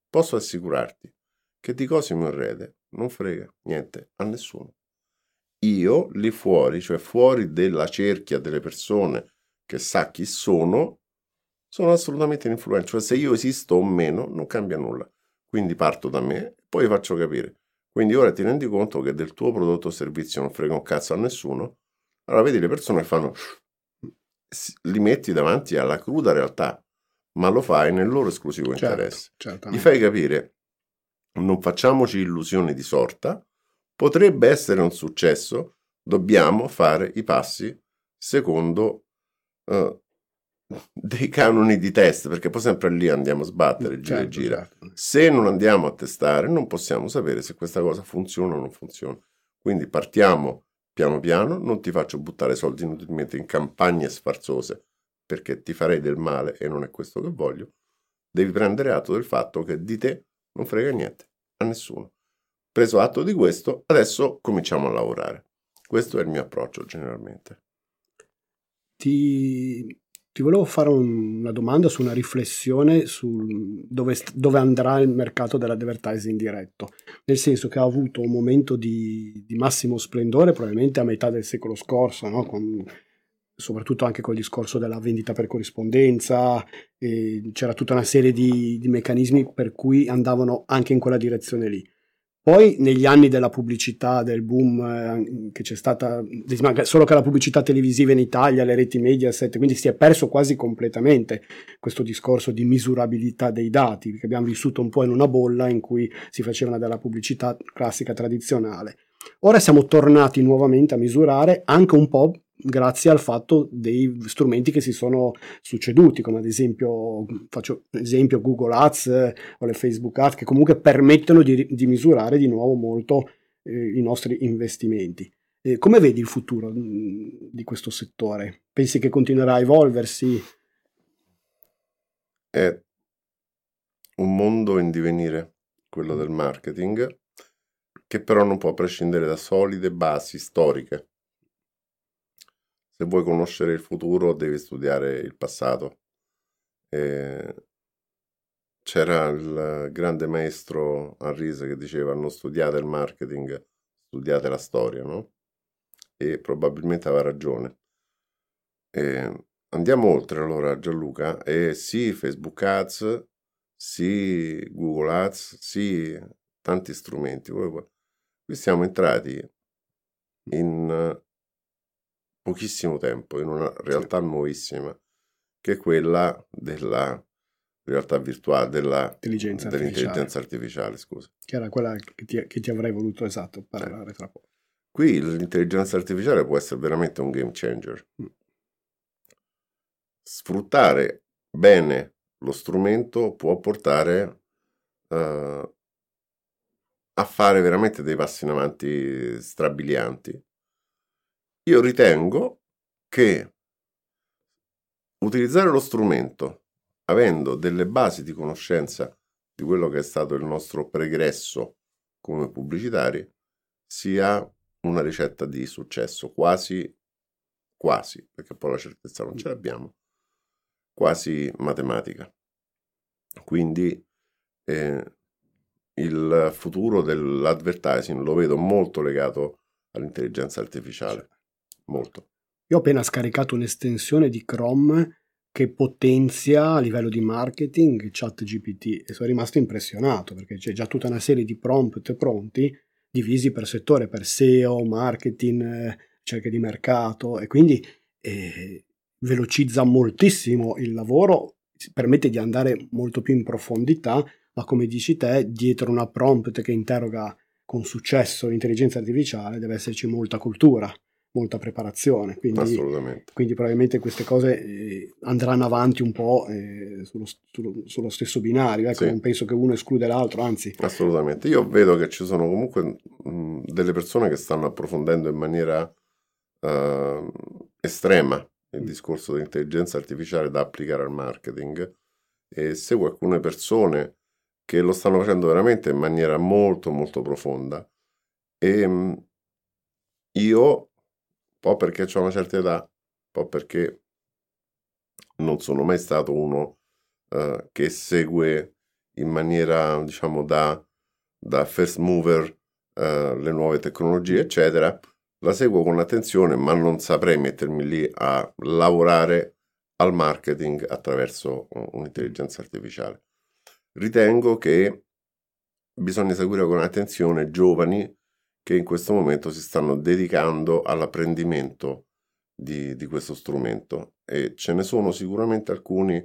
posso assicurarti che di Cosimo Rede non frega niente a nessuno. Io lì fuori, cioè fuori della cerchia delle persone che sa chi sono, sono assolutamente ininfluenti. Cioè se io esisto o meno non cambia nulla. Quindi parto da me, poi faccio capire. Quindi ora ti rendi conto che del tuo prodotto o servizio non frega un cazzo a nessuno, allora vedi le persone che fanno, li metti davanti alla cruda realtà, ma lo fai nel loro esclusivo certo, interesse. Gli fai capire, non facciamoci illusioni di sorta, potrebbe essere un successo, dobbiamo fare i passi secondo uh, (laughs) dei canoni di test, perché poi sempre lì andiamo a sbattere, gira certo, e gira. Certo. Se non andiamo a testare, non possiamo sapere se questa cosa funziona o non funziona. Quindi partiamo piano piano, non ti faccio buttare soldi inutilmente in campagne sfarzose, perché ti farei del male e non è questo che voglio. Devi prendere atto del fatto che di te non frega niente, a nessuno. Preso atto di questo, adesso cominciamo a lavorare. Questo è il mio approccio generalmente. Ti ti volevo fare un, una domanda su una riflessione su dove, dove, andrà il mercato dell'advertising diretto, nel senso che ha avuto un momento di, di massimo splendore probabilmente a metà del secolo scorso, no? con, soprattutto anche col discorso della vendita per corrispondenza, c'era tutta una serie di, di meccanismi per cui andavano anche in quella direzione lì. Poi negli anni della pubblicità, del boom eh, che c'è stata, solo che la pubblicità televisiva in Italia, le reti Mediaset, quindi si è perso quasi completamente questo discorso di misurabilità dei dati, perché abbiamo vissuto un po' in una bolla in cui si faceva della pubblicità classica tradizionale. Ora siamo tornati nuovamente a misurare anche un po' grazie al fatto dei strumenti che si sono succeduti, come ad esempio, faccio esempio Google Ads eh, o le Facebook Ads, che comunque permettono di, di misurare di nuovo molto eh, i nostri investimenti. Eh, come vedi il futuro mm, di questo settore? Pensi che continuerà a evolversi? È un mondo in divenire, quello del marketing, che però non può prescindere da solide basi storiche se vuoi conoscere il futuro devi studiare il passato. E c'era il grande maestro Arrise che diceva non studiate il marketing, studiate la storia, no? E probabilmente aveva ragione. E andiamo oltre allora Gianluca. E sì, Facebook Ads, sì Google Ads, sì tanti strumenti. Qui siamo entrati in pochissimo tempo in una realtà nuovissima che è quella della realtà virtuale, della, Intelligenza dell'intelligenza artificiale. artificiale. scusa. Che era quella che ti, che ti avrei voluto esatto parlare eh. tra poco. Qui l'intelligenza artificiale può essere veramente un game changer. Mm. Sfruttare bene lo strumento può portare uh, a fare veramente dei passi in avanti strabilianti. Io ritengo che utilizzare lo strumento avendo delle basi di conoscenza di quello che è stato il nostro pregresso come pubblicitari sia una ricetta di successo, quasi, quasi, perché poi la certezza non ce l'abbiamo, quasi matematica. Quindi eh, il futuro dell'advertising lo vedo molto legato all'intelligenza artificiale, molto. Io ho appena scaricato un'estensione di Chrome che potenzia a livello di marketing ChatGPT e sono rimasto impressionato perché c'è già tutta una serie di prompt pronti divisi per settore, per SEO, marketing, ricerche di mercato e quindi eh, velocizza moltissimo il lavoro, permette di andare molto più in profondità, ma come dici te, dietro una prompt che interroga con successo l'intelligenza artificiale deve esserci molta cultura, molta preparazione. Quindi, Assolutamente. Quindi probabilmente queste cose eh, andranno avanti un po' eh, sullo, sullo, sullo, stesso binario, ecco, sì. non penso che uno esclude l'altro, anzi. Assolutamente. Io vedo che ci sono comunque mh, delle persone che stanno approfondendo in maniera uh, estrema il mm. discorso dell'intelligenza artificiale da applicare al marketing e seguo alcune persone che lo stanno facendo veramente in maniera molto molto profonda e mh, io po' perché ho una certa età, un po' perché non sono mai stato uno uh, che segue in maniera, diciamo, da, da first mover uh, le nuove tecnologie, eccetera. La seguo con attenzione, ma non saprei mettermi lì a lavorare al marketing attraverso un'intelligenza artificiale. Ritengo che bisogna seguire con attenzione giovani che in questo momento si stanno dedicando all'apprendimento di, di questo strumento. E ce ne sono sicuramente alcuni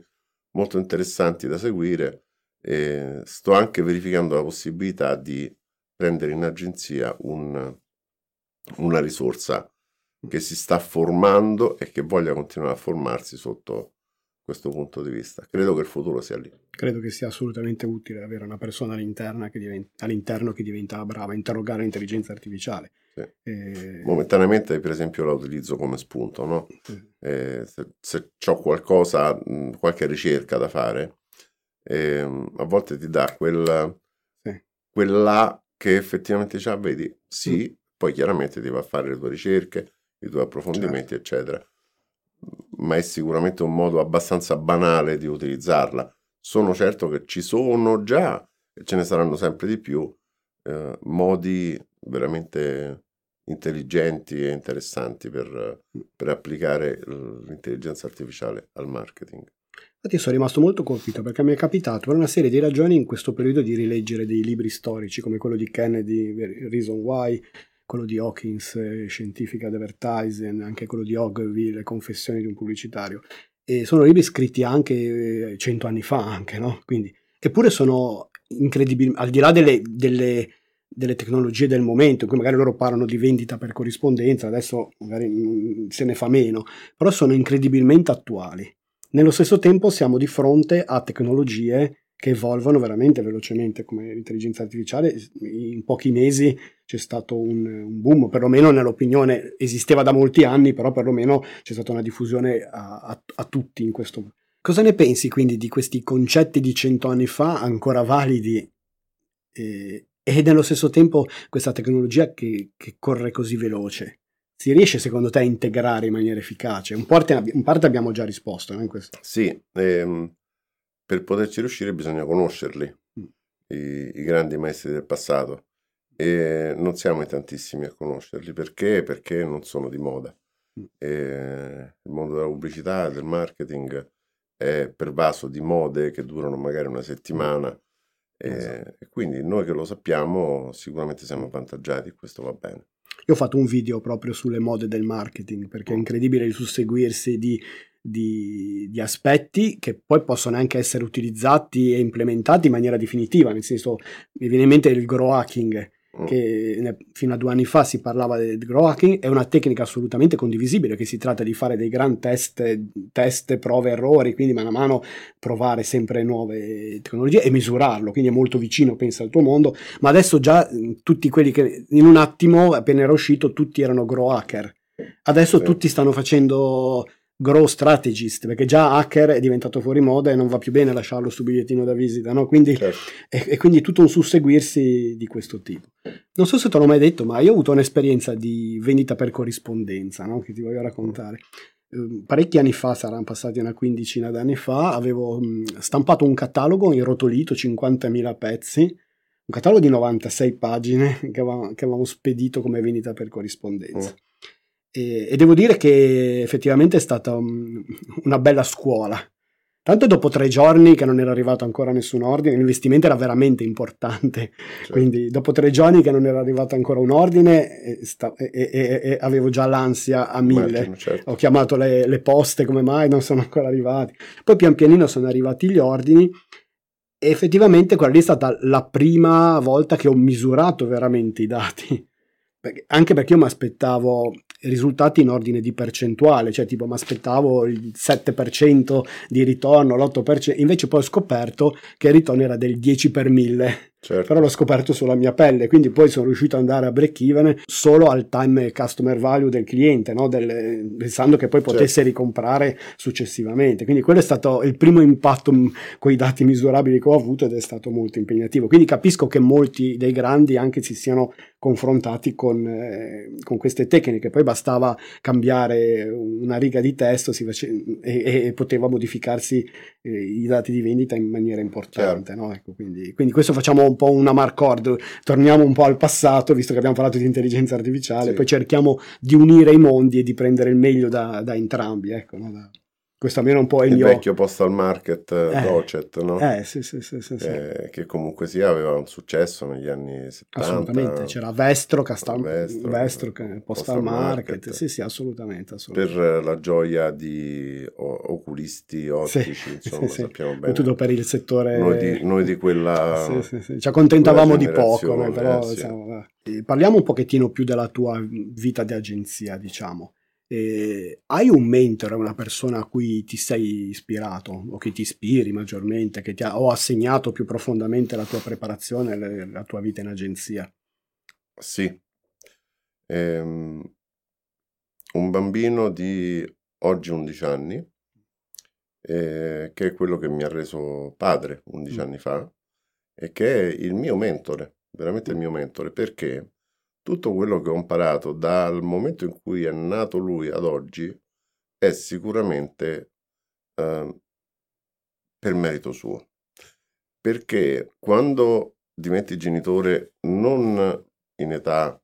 molto interessanti da seguire e sto anche verificando la possibilità di prendere in agenzia un, una risorsa che si sta formando e che voglia continuare a formarsi sotto questo punto di vista. Credo che il futuro sia lì. Credo che sia assolutamente utile avere una persona all'interno che diventa, all'interno che diventa brava a interrogare l'intelligenza artificiale. Sì. E... Momentaneamente, per esempio, la utilizzo come spunto. No? Sì. Eh, se, se ho qualcosa, qualche ricerca da fare, eh, a volte ti dà quel, sì. quella che effettivamente già vedi, sì, mm. poi chiaramente ti va a fare le tue ricerche, i tuoi approfondimenti, certo. eccetera ma è sicuramente un modo abbastanza banale di utilizzarla. Sono certo che ci sono già e ce ne saranno sempre di più eh, modi veramente intelligenti e interessanti per, per applicare l'intelligenza artificiale al marketing. Infatti sono rimasto molto colpito perché mi è capitato per una serie di ragioni in questo periodo di rileggere dei libri storici come quello di Kennedy, Reason Why, quello di Hawkins, eh, Scientific Advertising, anche quello di Ogilvy, Le confessioni di un pubblicitario. E sono libri scritti anche eh, cento anni fa, anche, no? Quindi, eppure sono incredibili, al di là delle, delle, delle, tecnologie del momento, in cui magari loro parlano di vendita per corrispondenza, adesso magari mm, se ne fa meno, però sono incredibilmente attuali. Nello stesso tempo siamo di fronte a tecnologie che evolvono veramente velocemente come l'intelligenza artificiale. In pochi mesi c'è stato un, un, boom, perlomeno nell'opinione esisteva da molti anni, però perlomeno c'è stata una diffusione a, a, a tutti in questo. Cosa ne pensi quindi di questi concetti di cento anni fa ancora validi e, e nello stesso tempo questa tecnologia che, che, corre così veloce? Si riesce secondo te a integrare in maniera efficace? Un parte, in parte abbiamo già risposto no, in questo. Sì, ehm, per poterci riuscire bisogna conoscerli, mm. i, i, grandi maestri del passato. E non siamo in tantissimi a conoscerli perché? Perché non sono di moda. Mm. Il mondo della pubblicità del marketing è pervaso di mode che durano magari una settimana e, esatto. e quindi noi che lo sappiamo sicuramente siamo avvantaggiati, questo va bene. Io ho fatto un video proprio sulle mode del marketing perché è mm. incredibile il susseguirsi di, di, di, aspetti che poi possono anche essere utilizzati e implementati in maniera definitiva, nel senso mi viene in mente il grow hacking Mm. che fino a due anni fa si parlava del grow hacking, è una tecnica assolutamente condivisibile, che si tratta di fare dei gran test, test prove, errori, quindi mano a mano provare sempre nuove tecnologie e misurarlo, quindi è molto vicino, pensa al tuo mondo, ma adesso già tutti quelli che in un attimo, appena era uscito, tutti erano grow hacker. Adesso sì. tutti stanno facendo grow strategist, perché già hacker è diventato fuori moda e non va più bene lasciarlo sul bigliettino da visita, no? Quindi, certo. e, e, quindi tutto un susseguirsi di questo tipo. Non so se te l'ho mai detto, ma io ho avuto un'esperienza di vendita per corrispondenza, no? Che ti voglio raccontare. Ehm, parecchi anni fa, saranno passati una quindicina d'anni fa, avevo stampato un catalogo irrotolito, 50.000 pezzi, un catalogo di 96 pagine (laughs) che avevamo, che avevamo spedito come vendita per corrispondenza. Oh e, e devo dire che effettivamente è stata un, una bella scuola. Tanto dopo tre giorni che non era arrivato ancora nessun ordine, l'investimento era veramente importante. Certo. Quindi dopo tre giorni che non era arrivato ancora un ordine, e, sta, e, e avevo già l'ansia a mille. Immagino, certo. Ho chiamato le, le, poste, come mai non sono ancora arrivati. Poi pian pianino sono arrivati gli ordini e effettivamente quella lì è stata la prima volta che ho misurato veramente i dati. Anche perché io mi aspettavo risultati in ordine di percentuale, cioè tipo mi aspettavo il 7% di ritorno, l'8%, invece poi ho scoperto che il ritorno era del 10 per 1000 Certo. Però l'ho scoperto sulla mia pelle, quindi poi sono riuscito ad andare a break even solo al time customer value del cliente, no? del, pensando che poi potesse certo. ricomprare successivamente. Quindi quello è stato il primo impatto con i dati misurabili che ho avuto ed è stato molto impegnativo. Quindi capisco che molti dei grandi anche si siano confrontati con, eh, con queste tecniche. Poi bastava cambiare una riga di testo face- e, e, poteva modificarsi eh, i dati di vendita in maniera importante. Certo. No? Ecco, quindi, quindi questo facciamo un po' una marcord, torniamo un po' al passato, visto che abbiamo parlato di intelligenza artificiale, sì. poi cerchiamo di unire i mondi e di prendere il meglio da, da entrambi. Ecco, no? da, questo almeno un po' è il, il mio... vecchio postal market eh, Docet, no? Eh, sì, sì, sì, sì, eh, che comunque sia aveva un successo negli anni 70. Assolutamente, c'era Vestro, Castal... Vestro, Vestro postal, postal market. market, sì, sì, assolutamente, assolutamente, Per la gioia di oculisti, ottici, sì, insomma, sì, sappiamo bene. Tutto per il settore... Noi di, noi di quella... sì, sì, sì. Ci accontentavamo di poco, però... Eh, diciamo, parliamo un pochettino più della tua vita di agenzia, diciamo. Eh, hai un mentore, una persona a cui ti sei ispirato o che ti ispiri maggiormente, che ti ha o assegnato più profondamente la tua preparazione e la tua vita in agenzia? Sì. Ehm, un bambino di oggi 11 anni, eh, che è quello che mi ha reso padre 11 mm. anni fa, e che è il mio mentore, veramente il mio mentore, perché tutto quello che ho imparato dal momento in cui è nato lui ad oggi è sicuramente eh, per merito suo. Perché quando diventi genitore non in età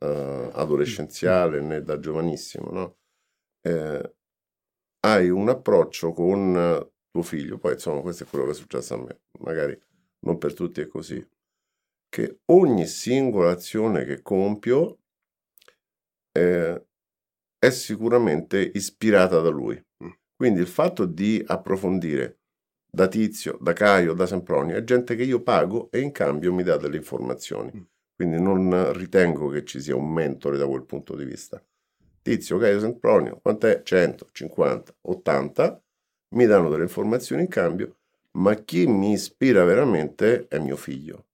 eh, adolescenziale né da giovanissimo, no? eh, hai un approccio con tuo figlio, poi insomma questo è quello che è successo a me, magari non per tutti è così, che ogni singola azione che compio eh, è sicuramente ispirata da lui. Quindi il fatto di approfondire da Tizio, da Caio, da Sempronio è gente che io pago e in cambio mi dà delle informazioni. Mm. Quindi non ritengo che ci sia un mentore da quel punto di vista. Tizio, Caio, Sempronio, quant'è? 100, 50, 80, mi danno delle informazioni in cambio, ma chi mi ispira veramente è mio figlio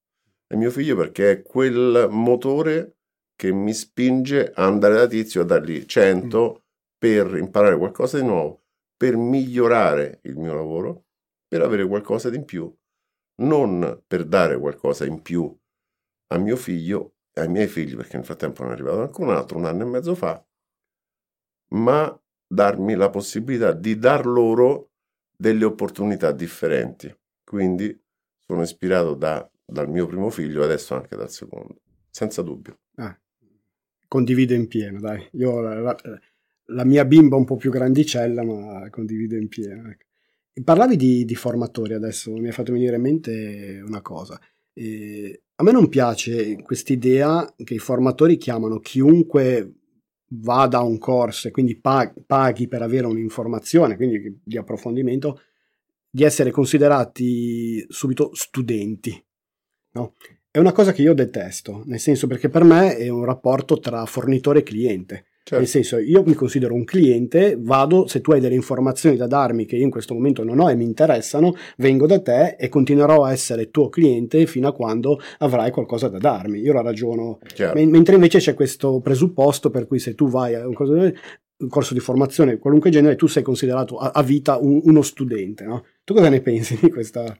è mio figlio perché è quel motore che mi spinge a andare da tizio a dargli 100 mm. per imparare qualcosa di nuovo, per migliorare il mio lavoro, per avere qualcosa di in più, non per dare qualcosa in più a mio figlio e ai miei figli, perché nel frattempo ne è arrivato anche un altro un anno e mezzo fa, ma darmi la possibilità di dar loro delle opportunità differenti. Quindi sono ispirato da dal mio primo figlio e adesso anche dal secondo, senza dubbio. Ah, condivido in pieno, dai. Io la, la, la, mia bimba un po' più grandicella, ma condivido in pieno. Ecco. Parlavi di, di, formatori adesso, mi hai fatto venire in mente una cosa. Eh, a me non piace quest'idea che i formatori chiamano chiunque vada a un corso e quindi paghi per avere un'informazione, quindi di approfondimento, di essere considerati subito studenti. No? È una cosa che io detesto, nel senso perché per me è un rapporto tra fornitore e cliente. Certo. Nel senso, io mi considero un cliente, vado, se tu hai delle informazioni da darmi che io in questo momento non ho e mi interessano, vengo da te e continuerò a essere tuo cliente fino a quando avrai qualcosa da darmi. Io la ragiono. M- mentre invece c'è questo presupposto per cui se tu vai a un corso, di formazione, qualunque genere, tu sei considerato a, vita un, uno studente. No? Tu cosa ne pensi di questa?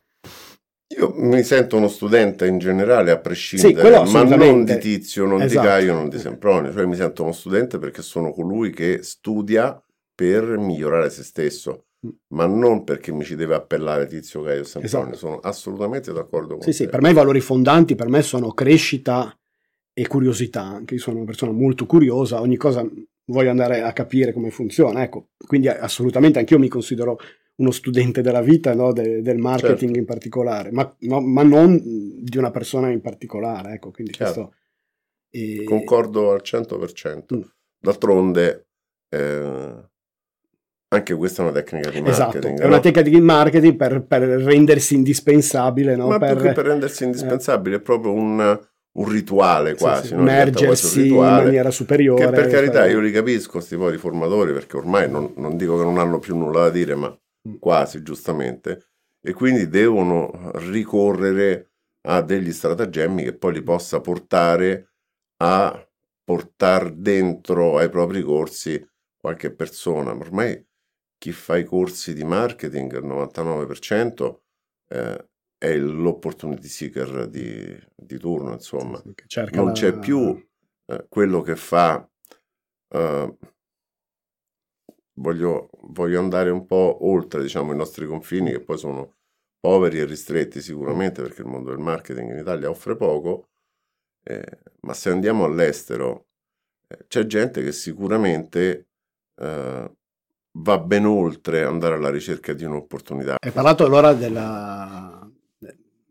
Io mi sento uno studente in generale, a prescindere, sì, ma non di Tizio, non esatto. di Caio, non di Sempronio. Cioè mi sento uno studente perché sono colui che studia per migliorare se stesso, mm. ma non perché mi ci deve appellare Tizio, Caio, Sempronio. Esatto. Sono assolutamente d'accordo con sì, te. Sì, per me i valori fondanti per me sono crescita e curiosità. Anche io sono una persona molto curiosa, ogni cosa voglio andare a capire come funziona. Ecco, quindi assolutamente anch'io mi considero uno studente della vita, no? De, del marketing certo. in particolare, ma, no, ma, non di una persona in particolare. Ecco, quindi certo. questo, e... Concordo al 100%. Mm. D'altronde, eh, anche questa è una tecnica di marketing. Esatto, è una tecnica di marketing per, per rendersi indispensabile. No? Ma per, per rendersi indispensabile, eh. è proprio un un rituale quasi, sì, sì. No? immergersi in, in maniera superiore. Che per carità io li capisco, questi poi riformatori, perché ormai non, non, dico che non hanno più nulla da dire, ma. Quasi giustamente, e quindi devono ricorrere a degli stratagemmi che poi li possa portare a portare dentro ai propri corsi qualche persona. Ma ormai chi fa i corsi di marketing, il 99%, eh, è l'opportunity seeker di, di turno, insomma. non la... c'è più eh, quello che fa... Uh, voglio, voglio andare un po' oltre diciamo, i nostri confini, che poi sono poveri e ristretti sicuramente, perché il mondo del marketing in Italia offre poco, eh, ma se andiamo all'estero eh, c'è gente che sicuramente eh, va ben oltre andare alla ricerca di un'opportunità. Hai parlato allora della,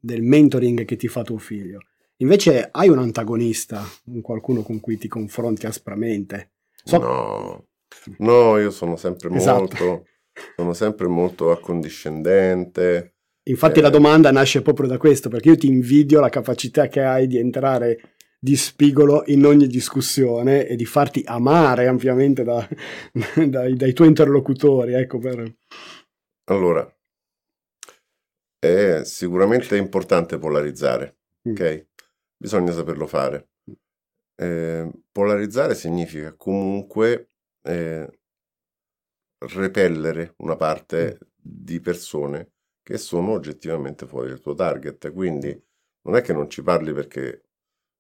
del mentoring che ti fa tuo figlio. Invece hai un antagonista, qualcuno con cui ti confronti aspramente? So, no. No, io sono sempre esatto. molto, sono sempre molto accondiscendente. Infatti eh, la domanda nasce proprio da questo, perché io ti invidio la capacità che hai di entrare di spigolo in ogni discussione e di farti amare ampiamente da, (laughs) dai, dai, tuoi interlocutori. Ecco per... Allora, è sicuramente importante polarizzare, mm. ok? Bisogna saperlo fare. Eh, polarizzare significa comunque eh, repellere una parte di persone che sono oggettivamente fuori dal tuo target. Quindi non è che non ci parli perché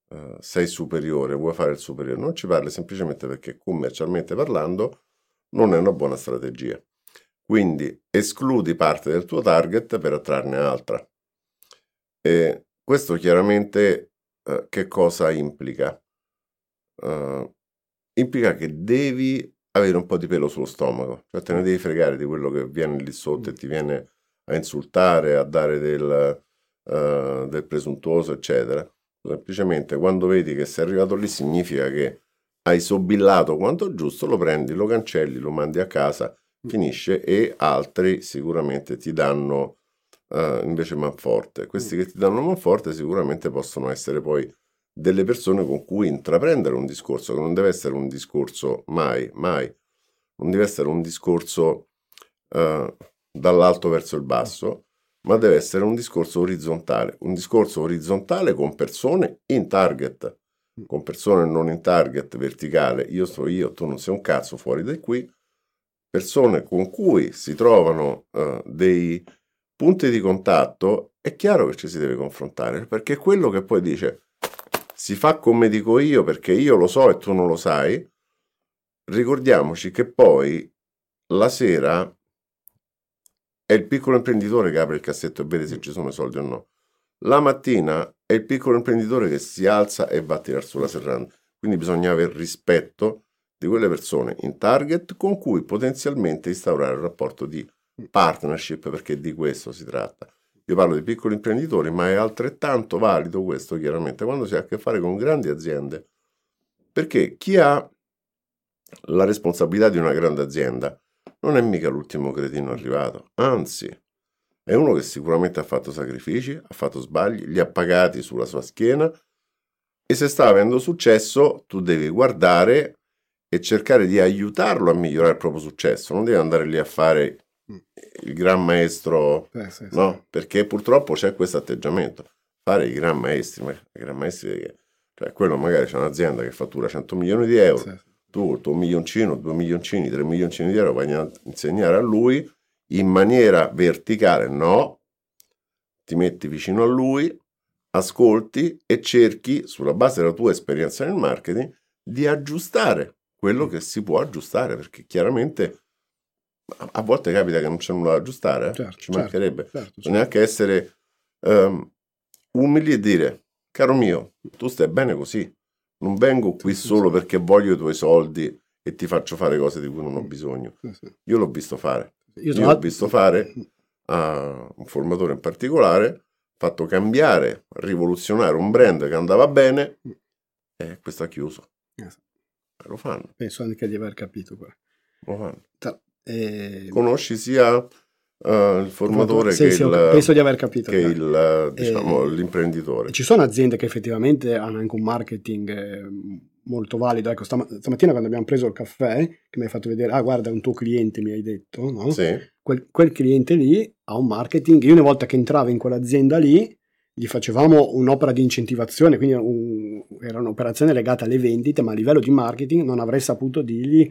uh, sei superiore, vuoi fare il superiore, non ci parli semplicemente perché commercialmente parlando non è una buona strategia. Quindi escludi parte del tuo target per attrarne altra. E questo chiaramente uh, che cosa implica? Uh, implica che devi avere un po' di pelo sullo stomaco, cioè te ne devi fregare di quello che viene lì sotto e ti viene a insultare, a dare del, uh, del presuntuoso, eccetera. Semplicemente quando vedi che sei arrivato lì significa che hai sobillato quanto giusto, lo prendi, lo cancelli, lo mandi a casa, finisce e altri sicuramente ti danno uh, invece manforte. Questi che ti danno manforte sicuramente possono essere poi delle persone con cui intraprendere un discorso, che non deve essere un discorso mai, mai, non deve essere un discorso uh, dall'alto verso il basso, ma deve essere un discorso orizzontale, un discorso orizzontale con persone in target, con persone non in target verticale, io sono io, tu non sei un cazzo fuori da qui, persone con cui si trovano uh, dei punti di contatto, è chiaro che ci si deve confrontare, perché quello che poi dice si fa come dico io perché io lo so e tu non lo sai, ricordiamoci che poi la sera è il piccolo imprenditore che apre il cassetto e vede se ci sono soldi o no. La mattina è il piccolo imprenditore che si alza e va a tirare sulla serranda. Quindi bisogna avere rispetto di quelle persone in target con cui potenzialmente instaurare un rapporto di partnership, perché di questo si tratta. Io parlo di piccoli imprenditori, ma è altrettanto valido questo chiaramente quando si ha a che fare con grandi aziende, perché chi ha la responsabilità di una grande azienda non è mica l'ultimo cretino arrivato, anzi è uno che sicuramente ha fatto sacrifici, ha fatto sbagli, li ha pagati sulla sua schiena e se sta avendo successo tu devi guardare e cercare di aiutarlo a migliorare il proprio successo, non devi andare lì a fare. Il gran maestro, eh, sì, no? Sì. Perché purtroppo c'è questo atteggiamento, fare i gran maestri, ma i gran maestri, cioè quello magari c'è un'azienda che fattura 100 milioni di euro, sì, tu il tuo milioncino, due milioncini, tre milioncini di euro vai a insegnare a lui in maniera verticale, no, ti metti vicino a lui, ascolti e cerchi, sulla base della tua esperienza nel marketing, di aggiustare quello che si può aggiustare, perché chiaramente a volte capita che non c'è nulla da aggiustare, eh? certo, ci mancherebbe. Certo, certo, Bisogna anche essere um, umili e dire, caro mio, tu stai bene così, non vengo qui solo perché voglio i tuoi soldi e ti faccio fare cose di cui non ho bisogno. Io l'ho visto fare. Io, Io l'ho visto fare a un formatore in particolare, fatto cambiare, rivoluzionare un brand che andava bene e questo ha chiuso. Esatto. Lo fanno. Penso anche di aver capito. Lo fanno. E... Conosci sia uh, il formatore sì, che, sì, il, penso di aver capito, che il, diciamo, e... l'imprenditore. Ci sono aziende che effettivamente hanno anche un marketing eh, molto valido. Ecco, stam- stamattina quando abbiamo preso il caffè, che mi hai fatto vedere, ah guarda, un tuo cliente mi hai detto, no? Sì. Quel, quel cliente lì ha un marketing. Io una volta che entravo in quell'azienda lì, gli facevamo un'opera di incentivazione, quindi un, era un'operazione legata alle vendite, ma a livello di marketing non avrei saputo dirgli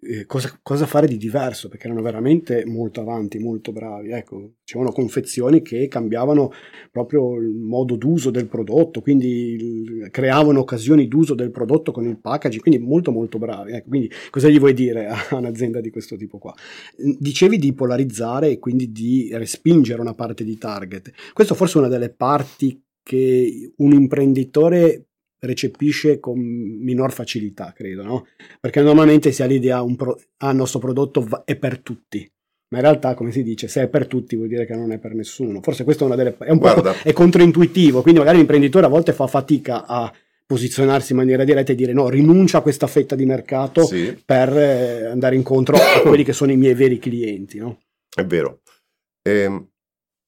eh, cosa, cosa, fare di diverso, perché erano veramente molto avanti, molto bravi. Ecco, c'erano confezioni che cambiavano proprio il modo d'uso del prodotto, quindi creavano occasioni d'uso del prodotto con il packaging, quindi molto molto bravi. Ecco, quindi cosa gli vuoi dire a un'azienda di questo tipo qua? Dicevi di polarizzare e quindi di respingere una parte di target. Questo forse è una delle parti che un imprenditore recepisce con minor facilità, credo, no? Perché normalmente si ha l'idea un pro- ah, il nostro prodotto è per tutti. Ma in realtà, come si dice, se è per tutti vuol dire che non è per nessuno. Forse questo è una delle è un Guarda. po' è controintuitivo, quindi magari l'imprenditore a volte fa fatica a posizionarsi in maniera diretta e dire no, rinuncia a questa fetta di mercato sì. per eh, andare incontro a (coughs) quelli che sono i miei veri clienti, no? È vero. Eh,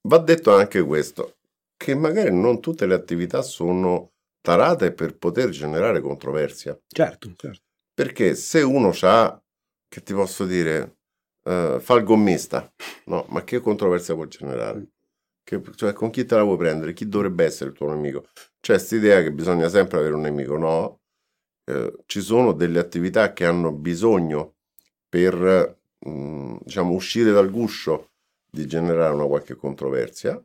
va detto anche questo, che magari non tutte le attività sono tarate per poter generare controversia. Certo, certo. Perché se uno ha, che ti posso dire, uh, fa il gommista, no, ma che controversia può generare? Che, cioè, con chi te la vuoi prendere? Chi dovrebbe essere il tuo nemico? C'è questa idea che bisogna sempre avere un nemico, no? Eh, ci sono delle attività che hanno bisogno per, mh, mm, diciamo, uscire dal guscio di generare una qualche controversia,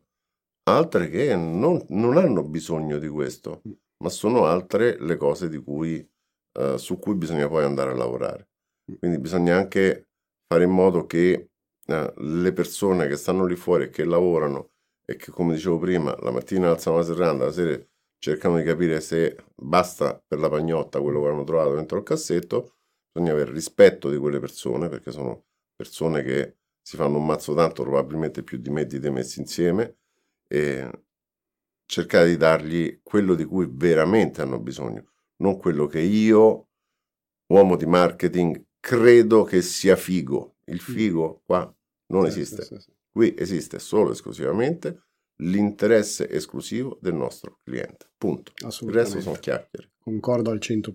altre che non, non hanno bisogno di questo ma sono altre le cose cui, uh, su cui bisogna poi andare a lavorare. Mm. Quindi bisogna anche fare in modo che uh, le persone che stanno lì fuori e che lavorano e che, come dicevo prima, la mattina alzano la serranda, la sera cercano di capire se basta per la pagnotta quello che hanno trovato dentro il cassetto, bisogna avere rispetto di quelle persone, perché sono persone che si fanno un mazzo tanto, probabilmente più di me di te messi insieme, e cercare di dargli quello di cui veramente hanno bisogno, non quello che io, uomo di marketing, credo che sia figo. Il mm. figo qua non esiste. Qui esiste solo e esclusivamente l'interesse esclusivo del nostro cliente. Punto. Il resto sono chiacchiere. Concordo al 100%.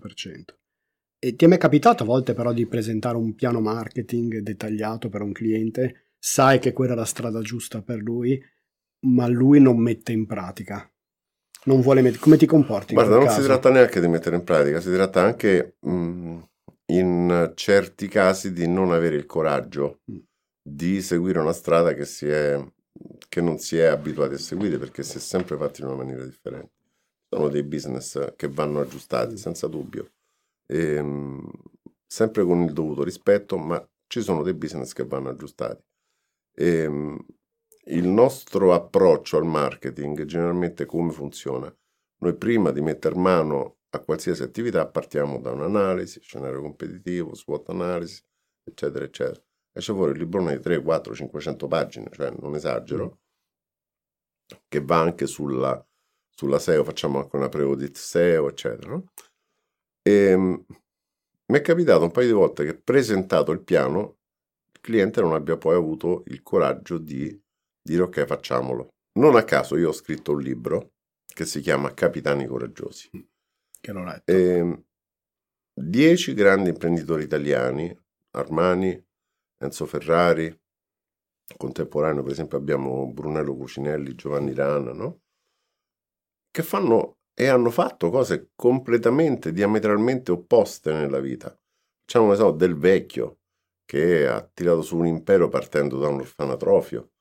E ti è mai capitato a volte però di presentare un piano marketing dettagliato per un cliente? Sai che quella è la strada giusta per lui, ma lui non mette in pratica. Non vuole met- come ti comporti? Guarda, non caso? si tratta neanche di mettere in pratica, si tratta anche mh, in certi casi di non avere il coraggio mm. di seguire una strada che, è, che, non si è abituati a seguire perché si è sempre fatti in una maniera differente. Sono dei business che vanno aggiustati, mm. senza dubbio, e, mh, sempre con il dovuto rispetto, ma ci sono dei business che vanno aggiustati. E, mh, il nostro approccio al marketing generalmente come funziona? Noi prima di mettere mano a qualsiasi attività partiamo da un'analisi, scenario competitivo, SWOT analisi, eccetera, eccetera. esce fuori il librone di 3, 4, 500 pagine, cioè non esagero, che va anche sulla, sulla SEO, facciamo anche una pre-audit SEO, eccetera. E, ehm, mi è capitato un paio di volte che presentato il piano, il cliente non abbia poi avuto il coraggio di dire ok, facciamolo. Non a caso io ho scritto un libro che si chiama Capitani Coraggiosi. Mm. Che letto. E, ehm, dieci grandi imprenditori italiani, Armani, Enzo Ferrari, contemporaneo per esempio abbiamo Brunello Cucinelli, Giovanni Rana, no? che fanno e hanno fatto cose completamente, diametralmente opposte nella vita. Facciamo un esempio del vecchio che ha tirato su un impero partendo da un orfanatrofio,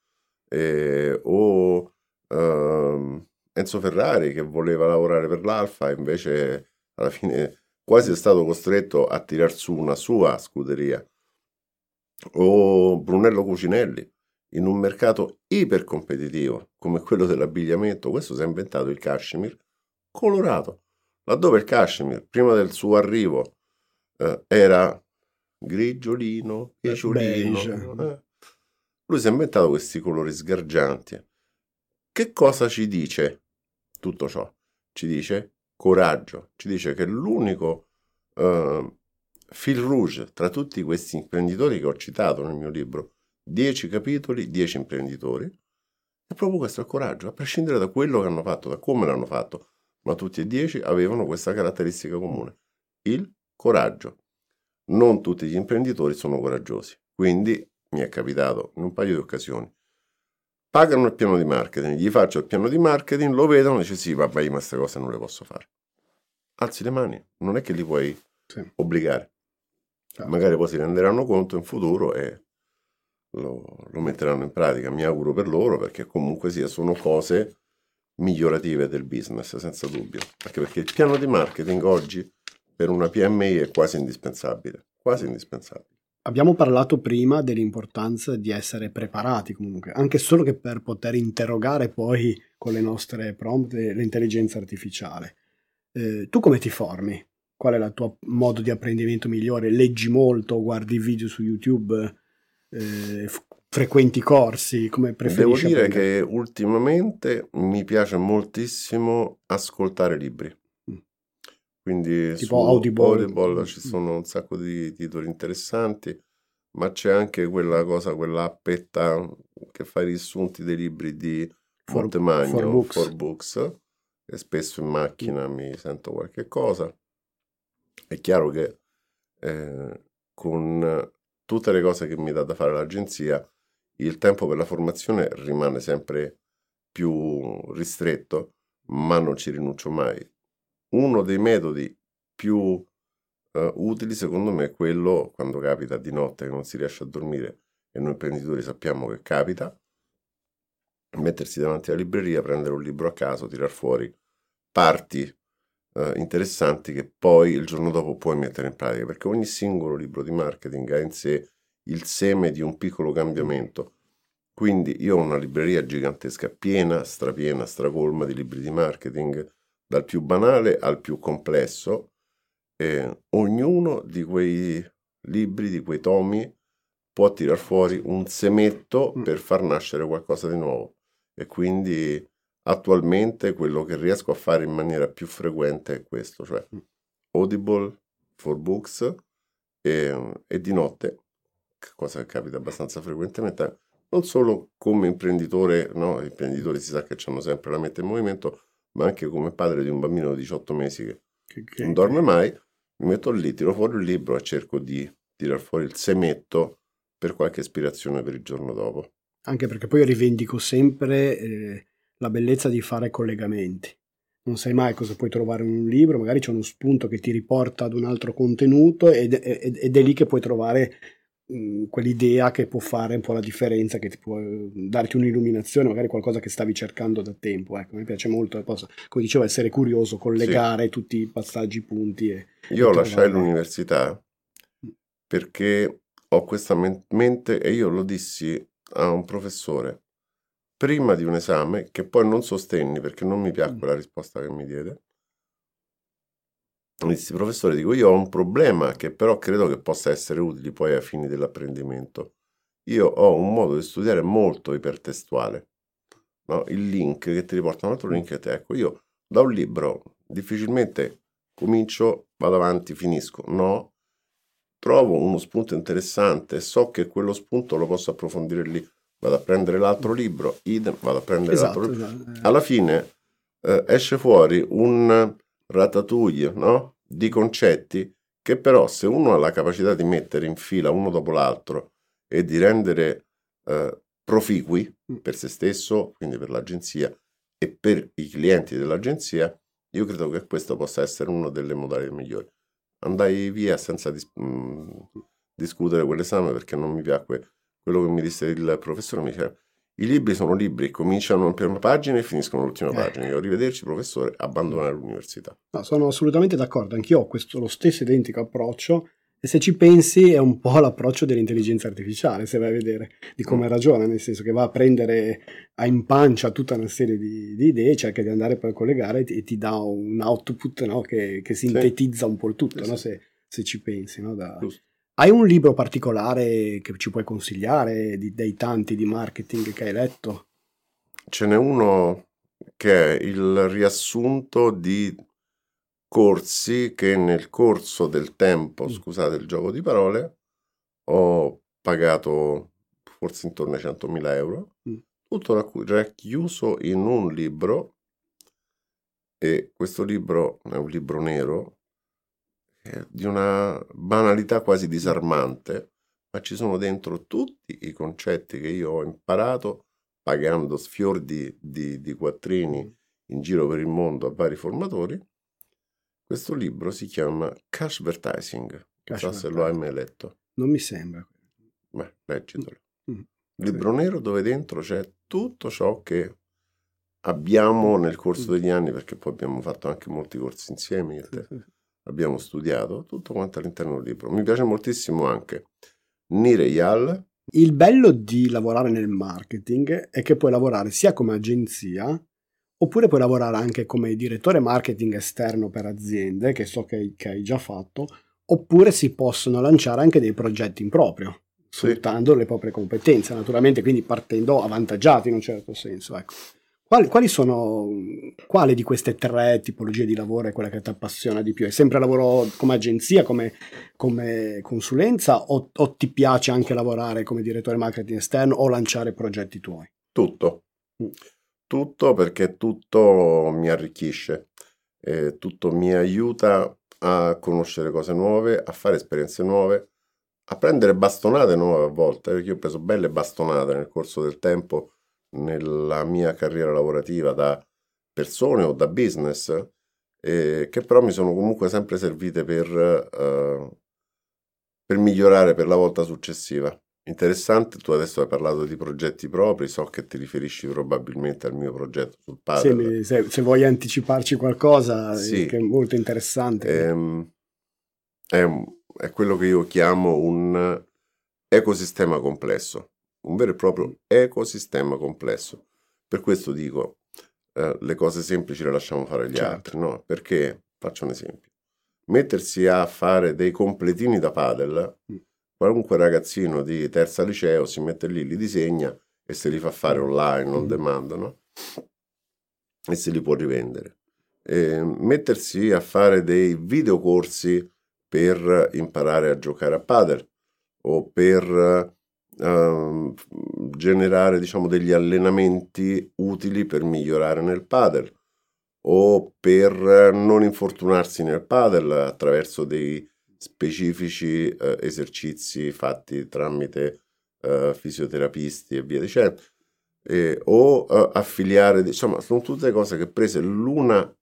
eh, o eh, Enzo Ferrari che voleva lavorare per l'Alfa e invece alla fine quasi è stato costretto a tirar su una sua scuderia. O Brunello Cucinelli in un mercato ipercompetitivo come quello dell'abbigliamento, questo si è inventato il cashmere colorato, laddove il cashmere prima del suo arrivo eh, era grigiolino, piaciolino, eh. Lui si è inventato questi colori sgargianti. Che cosa ci dice tutto ciò? Ci dice coraggio, ci dice che l'unico eh, fil rouge tra tutti questi imprenditori che ho citato nel mio libro, 10 capitoli, 10 imprenditori, è proprio questo il coraggio, a prescindere da quello che hanno fatto, da come l'hanno fatto, ma tutti e 10 avevano questa caratteristica comune, il coraggio. Non tutti gli imprenditori sono coraggiosi, quindi mi è capitato in un paio di occasioni. Pagano il piano di marketing, gli faccio il piano di marketing, lo vedono e dice sì, vabbè, ma queste cose non le posso fare. Alzi le mani, non è che li puoi sì. obbligare. Certo. Magari poi si renderanno conto in futuro e lo, lo, metteranno in pratica. Mi auguro per loro perché comunque sia, sono cose migliorative del business, senza dubbio. Anche perché il piano di marketing oggi per una PMI è quasi indispensabile. Quasi indispensabile. Abbiamo parlato prima dell'importanza di essere preparati comunque, anche solo che per poter interrogare poi con le nostre prompt l'intelligenza artificiale. Eh, tu come ti formi? qual è il tuo modo di apprendimento migliore? Leggi molto, guardi video su YouTube, eh, f- frequenti corsi, come preferisci? Devo dire apprendere? che ultimamente mi piace moltissimo ascoltare libri. Quindi tipo Audible. Audible ci mm. sono un sacco di titoli interessanti, ma c'è anche quella cosa, quell'appetta che fa i riassunti dei libri di for, Montemagno, for books. for books, e spesso in macchina mi sento qualche cosa. È chiaro che eh, con tutte le cose che mi dà da fare l'agenzia, il tempo per la formazione rimane sempre più ristretto, ma non ci rinuncio mai. Uno dei metodi più uh, utili, secondo me, è quello quando capita di notte che non si riesce a dormire, e noi imprenditori sappiamo che capita, mettersi davanti alla libreria, prendere un libro a caso, tirar fuori parti uh, interessanti che poi il giorno dopo puoi mettere in pratica, perché ogni singolo libro di marketing ha in sé il seme di un piccolo cambiamento. Quindi io ho una libreria gigantesca, piena, strapiena, stracolma di libri di marketing, dal più banale al più complesso, e ognuno di quei libri, di quei tomi, può tirar fuori un semetto mm. per far nascere qualcosa di nuovo. E quindi Attualmente quello che riesco a fare in maniera più frequente è questo, cioè mm. Audible for Books e, e di notte, cosa che capita abbastanza frequentemente, non solo come imprenditore, no, gli imprenditori si sa che hanno sempre la mente in movimento, ma anche come padre di un bambino di 18 mesi che, che, che non dorme mai, mi metto lì, tiro fuori il libro e cerco di tirar fuori il semetto per qualche ispirazione per il giorno dopo. Anche perché poi rivendico sempre eh, la bellezza di fare collegamenti. Non sai mai cosa puoi trovare in un libro, magari c'è uno spunto che ti riporta ad un altro contenuto ed, ed, ed è lì che puoi trovare quell'idea che può fare un po' la differenza, che ti può darti un'illuminazione, magari qualcosa che stavi cercando da tempo. Ecco, mi piace molto, posso, come dicevo, essere curioso, collegare sì. tutti i passaggi, i punti. E, io e lasciai l'università perché ho questa mente e io lo dissi a un professore prima di un esame che poi non sostenni perché non mi piacque la risposta che mi diede. Dissi, professore, dico, io ho un problema che però credo che possa essere utile poi ai fini dell'apprendimento. io ho un modo di studiare molto ipertestuale. No? Il link che ti riporta un altro link, ecco, io da un libro difficilmente comincio, vado avanti, finisco. No, trovo uno spunto interessante, so che quello spunto lo posso approfondire lì, vado a prendere l'altro libro, idem, vado a prendere esatto, l'altro libro. Esatto. Alla fine eh, esce fuori un ratatouille no? di concetti che però se uno ha la capacità di mettere in fila uno dopo l'altro e di rendere eh, proficui mm. per se stesso, quindi per l'agenzia e per i clienti dell'agenzia, io credo che questo possa essere una delle modalità migliori. Andai via senza dis- mh, mm, discutere quell'esame perché non mi piacque quello che mi disse il professore. Mi diceva, i libri sono libri, cominciano in prima pagina e finiscono all'ultima eh. pagina. Io arrivederci, professore, abbandonare l'università. No, sono assolutamente d'accordo, anch'io ho questo, lo stesso identico approccio e se ci pensi è un po' (laughs) l'approccio dell'intelligenza artificiale, se vai a vedere di come mm. ragiona, nel senso che va a prendere a impancia tutta una serie di, di idee, cerca di andare poi a collegare e ti, dà un output no, che, che, sintetizza sì. un po' il tutto, sì, no, se, se, ci pensi. No, da... Hai un libro particolare che ci puoi consigliare di, dei tanti di marketing che hai letto? Ce n'è uno che è il riassunto di corsi che nel corso del tempo, mm. scusate il gioco di parole, ho pagato forse intorno ai 100.000 euro, mm. tutto racchiuso in un libro e questo libro è un libro nero di una banalità quasi disarmante, ma ci sono dentro tutti i concetti che io ho imparato pagando sfior di, di, di quattrini mm. in giro per il mondo a vari formatori questo libro si chiama Cashvertising. Non so se lo hai mai letto. Non mi sembra. Beh, leggitelo. Mm. mm. Libro nero dove dentro c'è tutto ciò che abbiamo nel corso mm. degli anni, perché poi abbiamo fatto anche molti corsi insieme, io te. Abbiamo studiato tutto quanto all'interno del libro. Mi piace moltissimo anche Nireyal. Il bello di lavorare nel marketing è che puoi lavorare sia come agenzia Oppure puoi lavorare anche come direttore marketing esterno per aziende, che so che, che hai già fatto, oppure si possono lanciare anche dei progetti in proprio, sì. sfruttando le proprie competenze, naturalmente, quindi partendo avvantaggiati in un certo senso. Ecco. Quali, quali, sono, quale di queste tre tipologie di lavoro è quella che ti appassiona di più? È sempre lavoro come agenzia, come, come consulenza o, o, ti piace anche lavorare come direttore marketing esterno o lanciare progetti tuoi? Tutto. Mm tutto perché tutto mi arricchisce, eh, tutto mi aiuta a conoscere cose nuove, a fare esperienze nuove, a prendere bastonate nuove a volte, perché io ho preso belle bastonate nel corso del tempo nella mia carriera lavorativa da persone o da business, eh, che però mi sono comunque sempre servite per, eh, per migliorare per la volta successiva. Interessante, tu adesso hai parlato di progetti propri, so che ti riferisci probabilmente al mio progetto sul padre. Se, se, vuoi anticiparci qualcosa, sì. che è molto interessante. Ehm, è, è, quello che io chiamo un ecosistema complesso, un vero e proprio ecosistema complesso. Per questo dico, eh, le cose semplici le lasciamo fare agli certo. altri, no? Perché, faccio un esempio, mettersi a fare dei completini da padel... Mm qualunque ragazzino di terza liceo si mette lì, li disegna e se li fa fare online, non demand, no? E se li può rivendere. E mettersi a fare dei videocorsi per imparare a giocare a padel o per uh, generare diciamo degli allenamenti utili per migliorare nel padel o per non infortunarsi nel padel attraverso dei specifici eh, esercizi fatti tramite eh, fisioterapisti e via dicendo, eh, o affiliare, insomma, sono tutte cose che prese l'una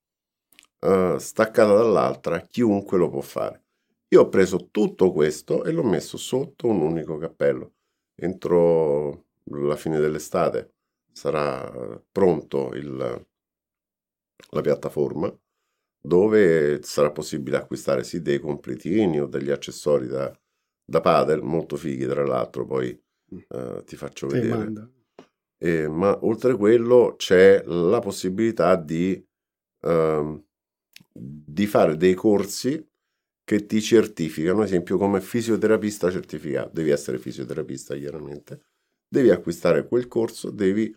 eh, staccata dall'altra, chiunque lo può fare. Io ho preso tutto questo e l'ho messo sotto un unico cappello. Entro la fine dell'estate sarà pronto il, la piattaforma dove sarà possibile acquistare sì dei completini o degli accessori da, da padel, molto fighi tra l'altro, poi uh, ti faccio vedere. E, ma oltre a quello c'è la possibilità di, uh, di fare dei corsi che ti certificano, ad esempio come fisioterapista certificato, devi essere fisioterapista chiaramente, devi acquistare quel corso, devi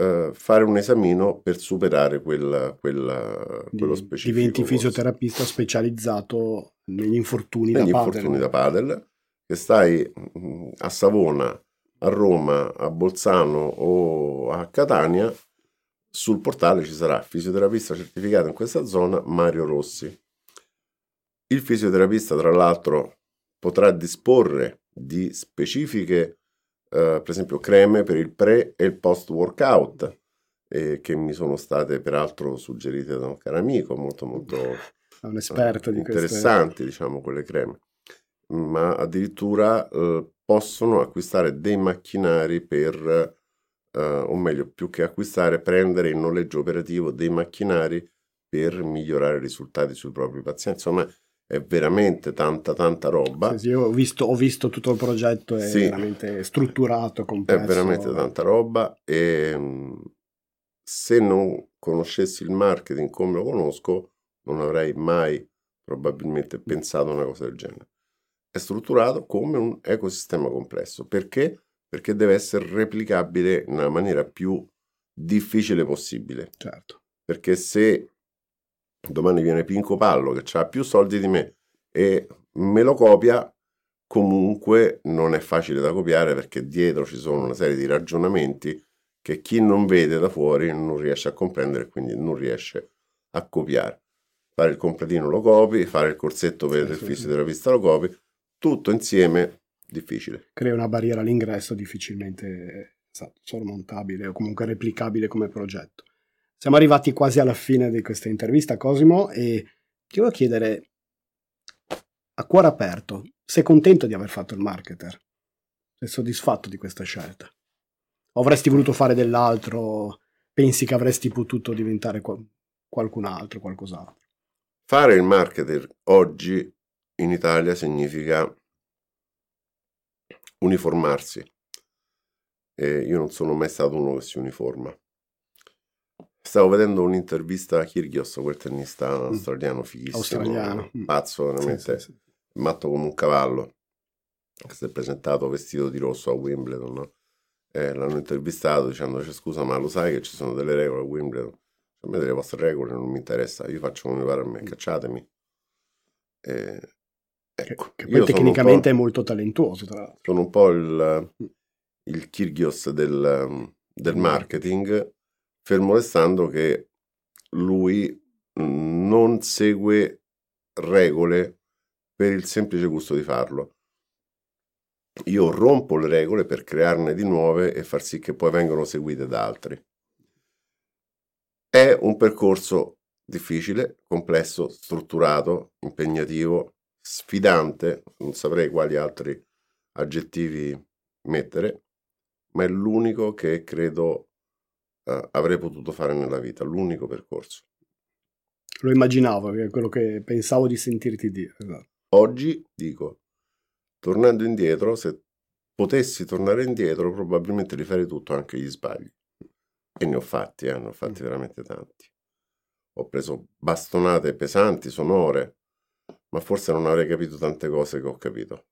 uh, fare un esamino per superare quel, quel, quello specifico. Diventi corso. fisioterapista specializzato negli infortuni negli da infortuni da padel, che stai mm, a Savona, a Roma, a Bolzano o a Catania, sul portale ci sarà fisioterapista certificato in questa zona Mario Rossi. Il fisioterapista, tra l'altro, potrà disporre di specifiche eh, per esempio creme per il pre e il post workout eh, che mi sono state peraltro suggerite da un caro amico molto molto (laughs) un esperto eh, di interessanti queste... diciamo quelle creme. Ma addirittura eh, possono acquistare dei macchinari per o meglio più che acquistare prendere in noleggio operativo dei macchinari per migliorare i risultati sui propri pazienti. Insomma è veramente tanta tanta roba. Sì, sì, ho, visto, ho, visto, tutto il progetto, è sì, veramente strutturato, complesso. È veramente tanta roba e se non conoscessi il marketing come lo conosco non avrei mai probabilmente pensato a una cosa del genere. È strutturato come un ecosistema complesso. Perché? Perché deve essere replicabile nella maniera più difficile possibile. Certo. Perché se domani viene Pinco Pallo che ha più soldi di me e me lo copia, comunque non è facile da copiare perché dietro ci sono una serie di ragionamenti che chi non vede da fuori non riesce a comprendere e quindi non riesce a copiare. Fare il completino lo copi, fare il corsetto per il fisioterapista lo copi, tutto insieme difficile. Crea una barriera all'ingresso difficilmente esatto, sormontabile o comunque replicabile come progetto. Siamo arrivati quasi alla fine di questa intervista, Cosimo, e ti voglio chiedere a cuore aperto, sei contento di aver fatto il marketer? Sei soddisfatto di questa scelta? O avresti voluto fare dell'altro? Pensi che avresti potuto diventare qualcun altro, qualcos'altro? Fare il marketer oggi in Italia significa uniformarsi. E io non sono mai stato uno che si uniforma. Stavo vedendo un'intervista a Kyrgios, quel tennista mm. australiano fighissimo, australiano. Mm. pazzo, veramente sì, sì, sì. matto come un cavallo, che si è presentato vestito di rosso a Wimbledon, no? eh, l'hanno intervistato dicendo, scusa ma lo sai che ci sono delle regole a Wimbledon? A me delle vostre regole non mi interessa, io faccio come mi pare a me, mm. cacciatemi. Eh, ecco, che, che poi tecnicamente è molto talentuoso, tra l'altro. Sono un po' il, il Kyrgios del, del marketing, fermo restando che lui non segue regole per il semplice gusto di farlo. Io rompo le regole per crearne di nuove e far sì che poi vengano seguite da altri. È un percorso difficile, complesso, strutturato, impegnativo, sfidante, non saprei quali altri aggettivi mettere, ma è l'unico che credo uh, avrei potuto fare nella vita, l'unico percorso. Lo immaginavo, è quello che pensavo di sentirti dire. Esatto. Oggi dico, tornando indietro, se potessi tornare indietro, probabilmente rifarei tutto, anche gli sbagli. E ne ho fatti, eh, ne ho fatti mm. veramente tanti. Ho preso bastonate pesanti, sonore, ma forse non avrei capito tante cose che ho capito.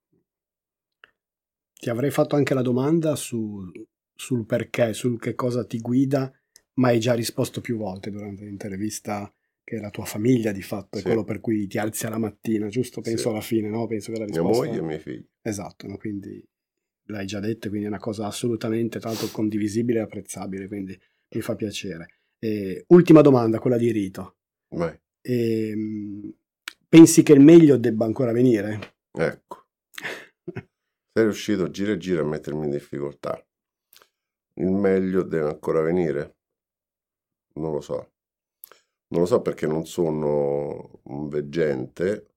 Ti avrei fatto anche la domanda su sul perché, sul che cosa ti guida, ma hai già risposto più volte durante l'intervista che è la tua famiglia di fatto, è quello per cui ti alzi alla mattina, giusto? Penso sì. alla fine, no? Penso che la risposta... Mia moglie e miei figli. Esatto, no? quindi l'hai già detto, quindi è una cosa assolutamente tanto condivisibile e apprezzabile, quindi mi fa piacere. E, ultima domanda, quella di Rito. E, ehm, pensi che il meglio debba ancora venire? Ecco. (laughs) Sei riuscito gira e gira a mettermi in difficoltà. Il meglio deve ancora venire? Non lo so. Non lo so perché non sono un veggente,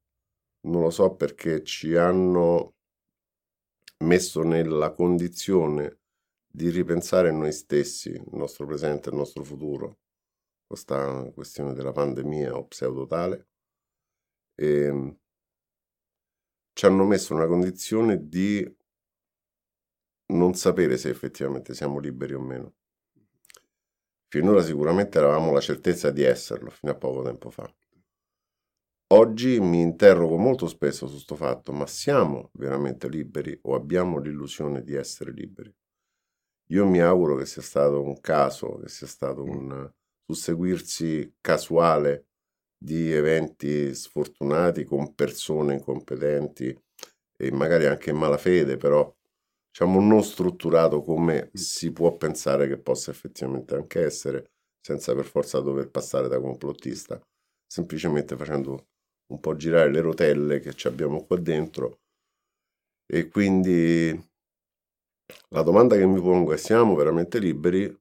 non lo so perché ci hanno messo nella condizione di ripensare noi stessi, il nostro presente e il nostro futuro, questa questione della pandemia o pseudotale, e ehm, ci hanno messo nella condizione di non sapere se effettivamente siamo liberi o meno. Finora sicuramente eravamo la certezza di esserlo, fino a poco tempo fa. Oggi mi interrogo molto spesso su questo fatto, ma siamo veramente liberi o abbiamo l'illusione di essere liberi? io mi auguro che sia stato un caso, che sia stato un susseguirsi casuale di eventi sfortunati con persone incompetenti e magari anche in malafede, però diciamo non strutturato come si può pensare che possa effettivamente anche essere, senza per forza dover passare da complottista, semplicemente facendo un po' girare le rotelle che ci abbiamo qua dentro e quindi la domanda che mi pongo è siamo veramente liberi?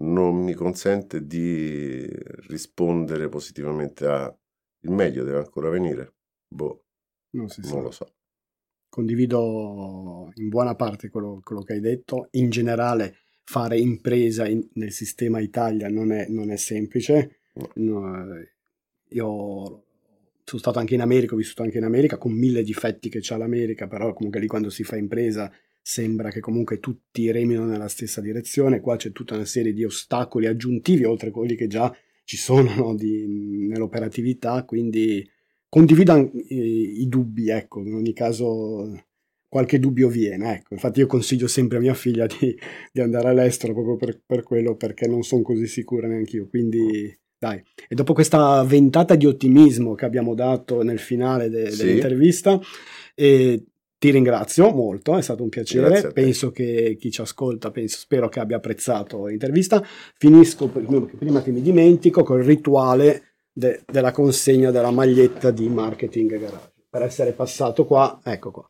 Non mi consente di rispondere positivamente a il meglio deve ancora venire. Boh, non, non lo so. Condivido in buona parte quello, quello, che hai detto. In generale, fare impresa in, nel sistema Italia non è, non è semplice. No. No, io sono stato anche in America, ho vissuto anche in America con mille difetti che c'ha l'America, però comunque lì quando si fa impresa sembra che comunque tutti remino nella stessa direzione, qua c'è tutta una serie di ostacoli aggiuntivi oltre a quelli che già ci sono no, di, nell'operatività, quindi condivido i, i, dubbi, ecco, in ogni caso qualche dubbio viene, ecco. infatti io consiglio sempre a mia figlia di, di andare all'estero proprio per, per quello, perché non sono così sicura neanche io, quindi dai, e dopo questa ventata di ottimismo che abbiamo dato nel finale de- sì. dell'intervista, eh, ti ringrazio molto, è stato un piacere. Penso che chi ci ascolta, penso, spero che abbia apprezzato l'intervista. Finisco, prima che mi dimentico, col rituale de- della consegna della maglietta di Marketing Garage. Per essere passato qua, ecco qua.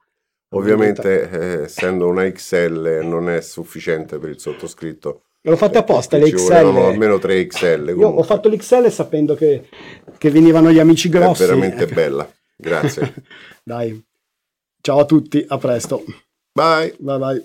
Ovviamente, eh, essendo una XL, non è sufficiente per il sottoscritto L'ho fatto apposta le XL. almeno 3 XL. Comunque. Io ho fatto l'XL sapendo che, che venivano gli amici grossi. È veramente ecco. (laughs) bella. Grazie. Dai. Ciao a tutti, a presto. Bye. Bye bye.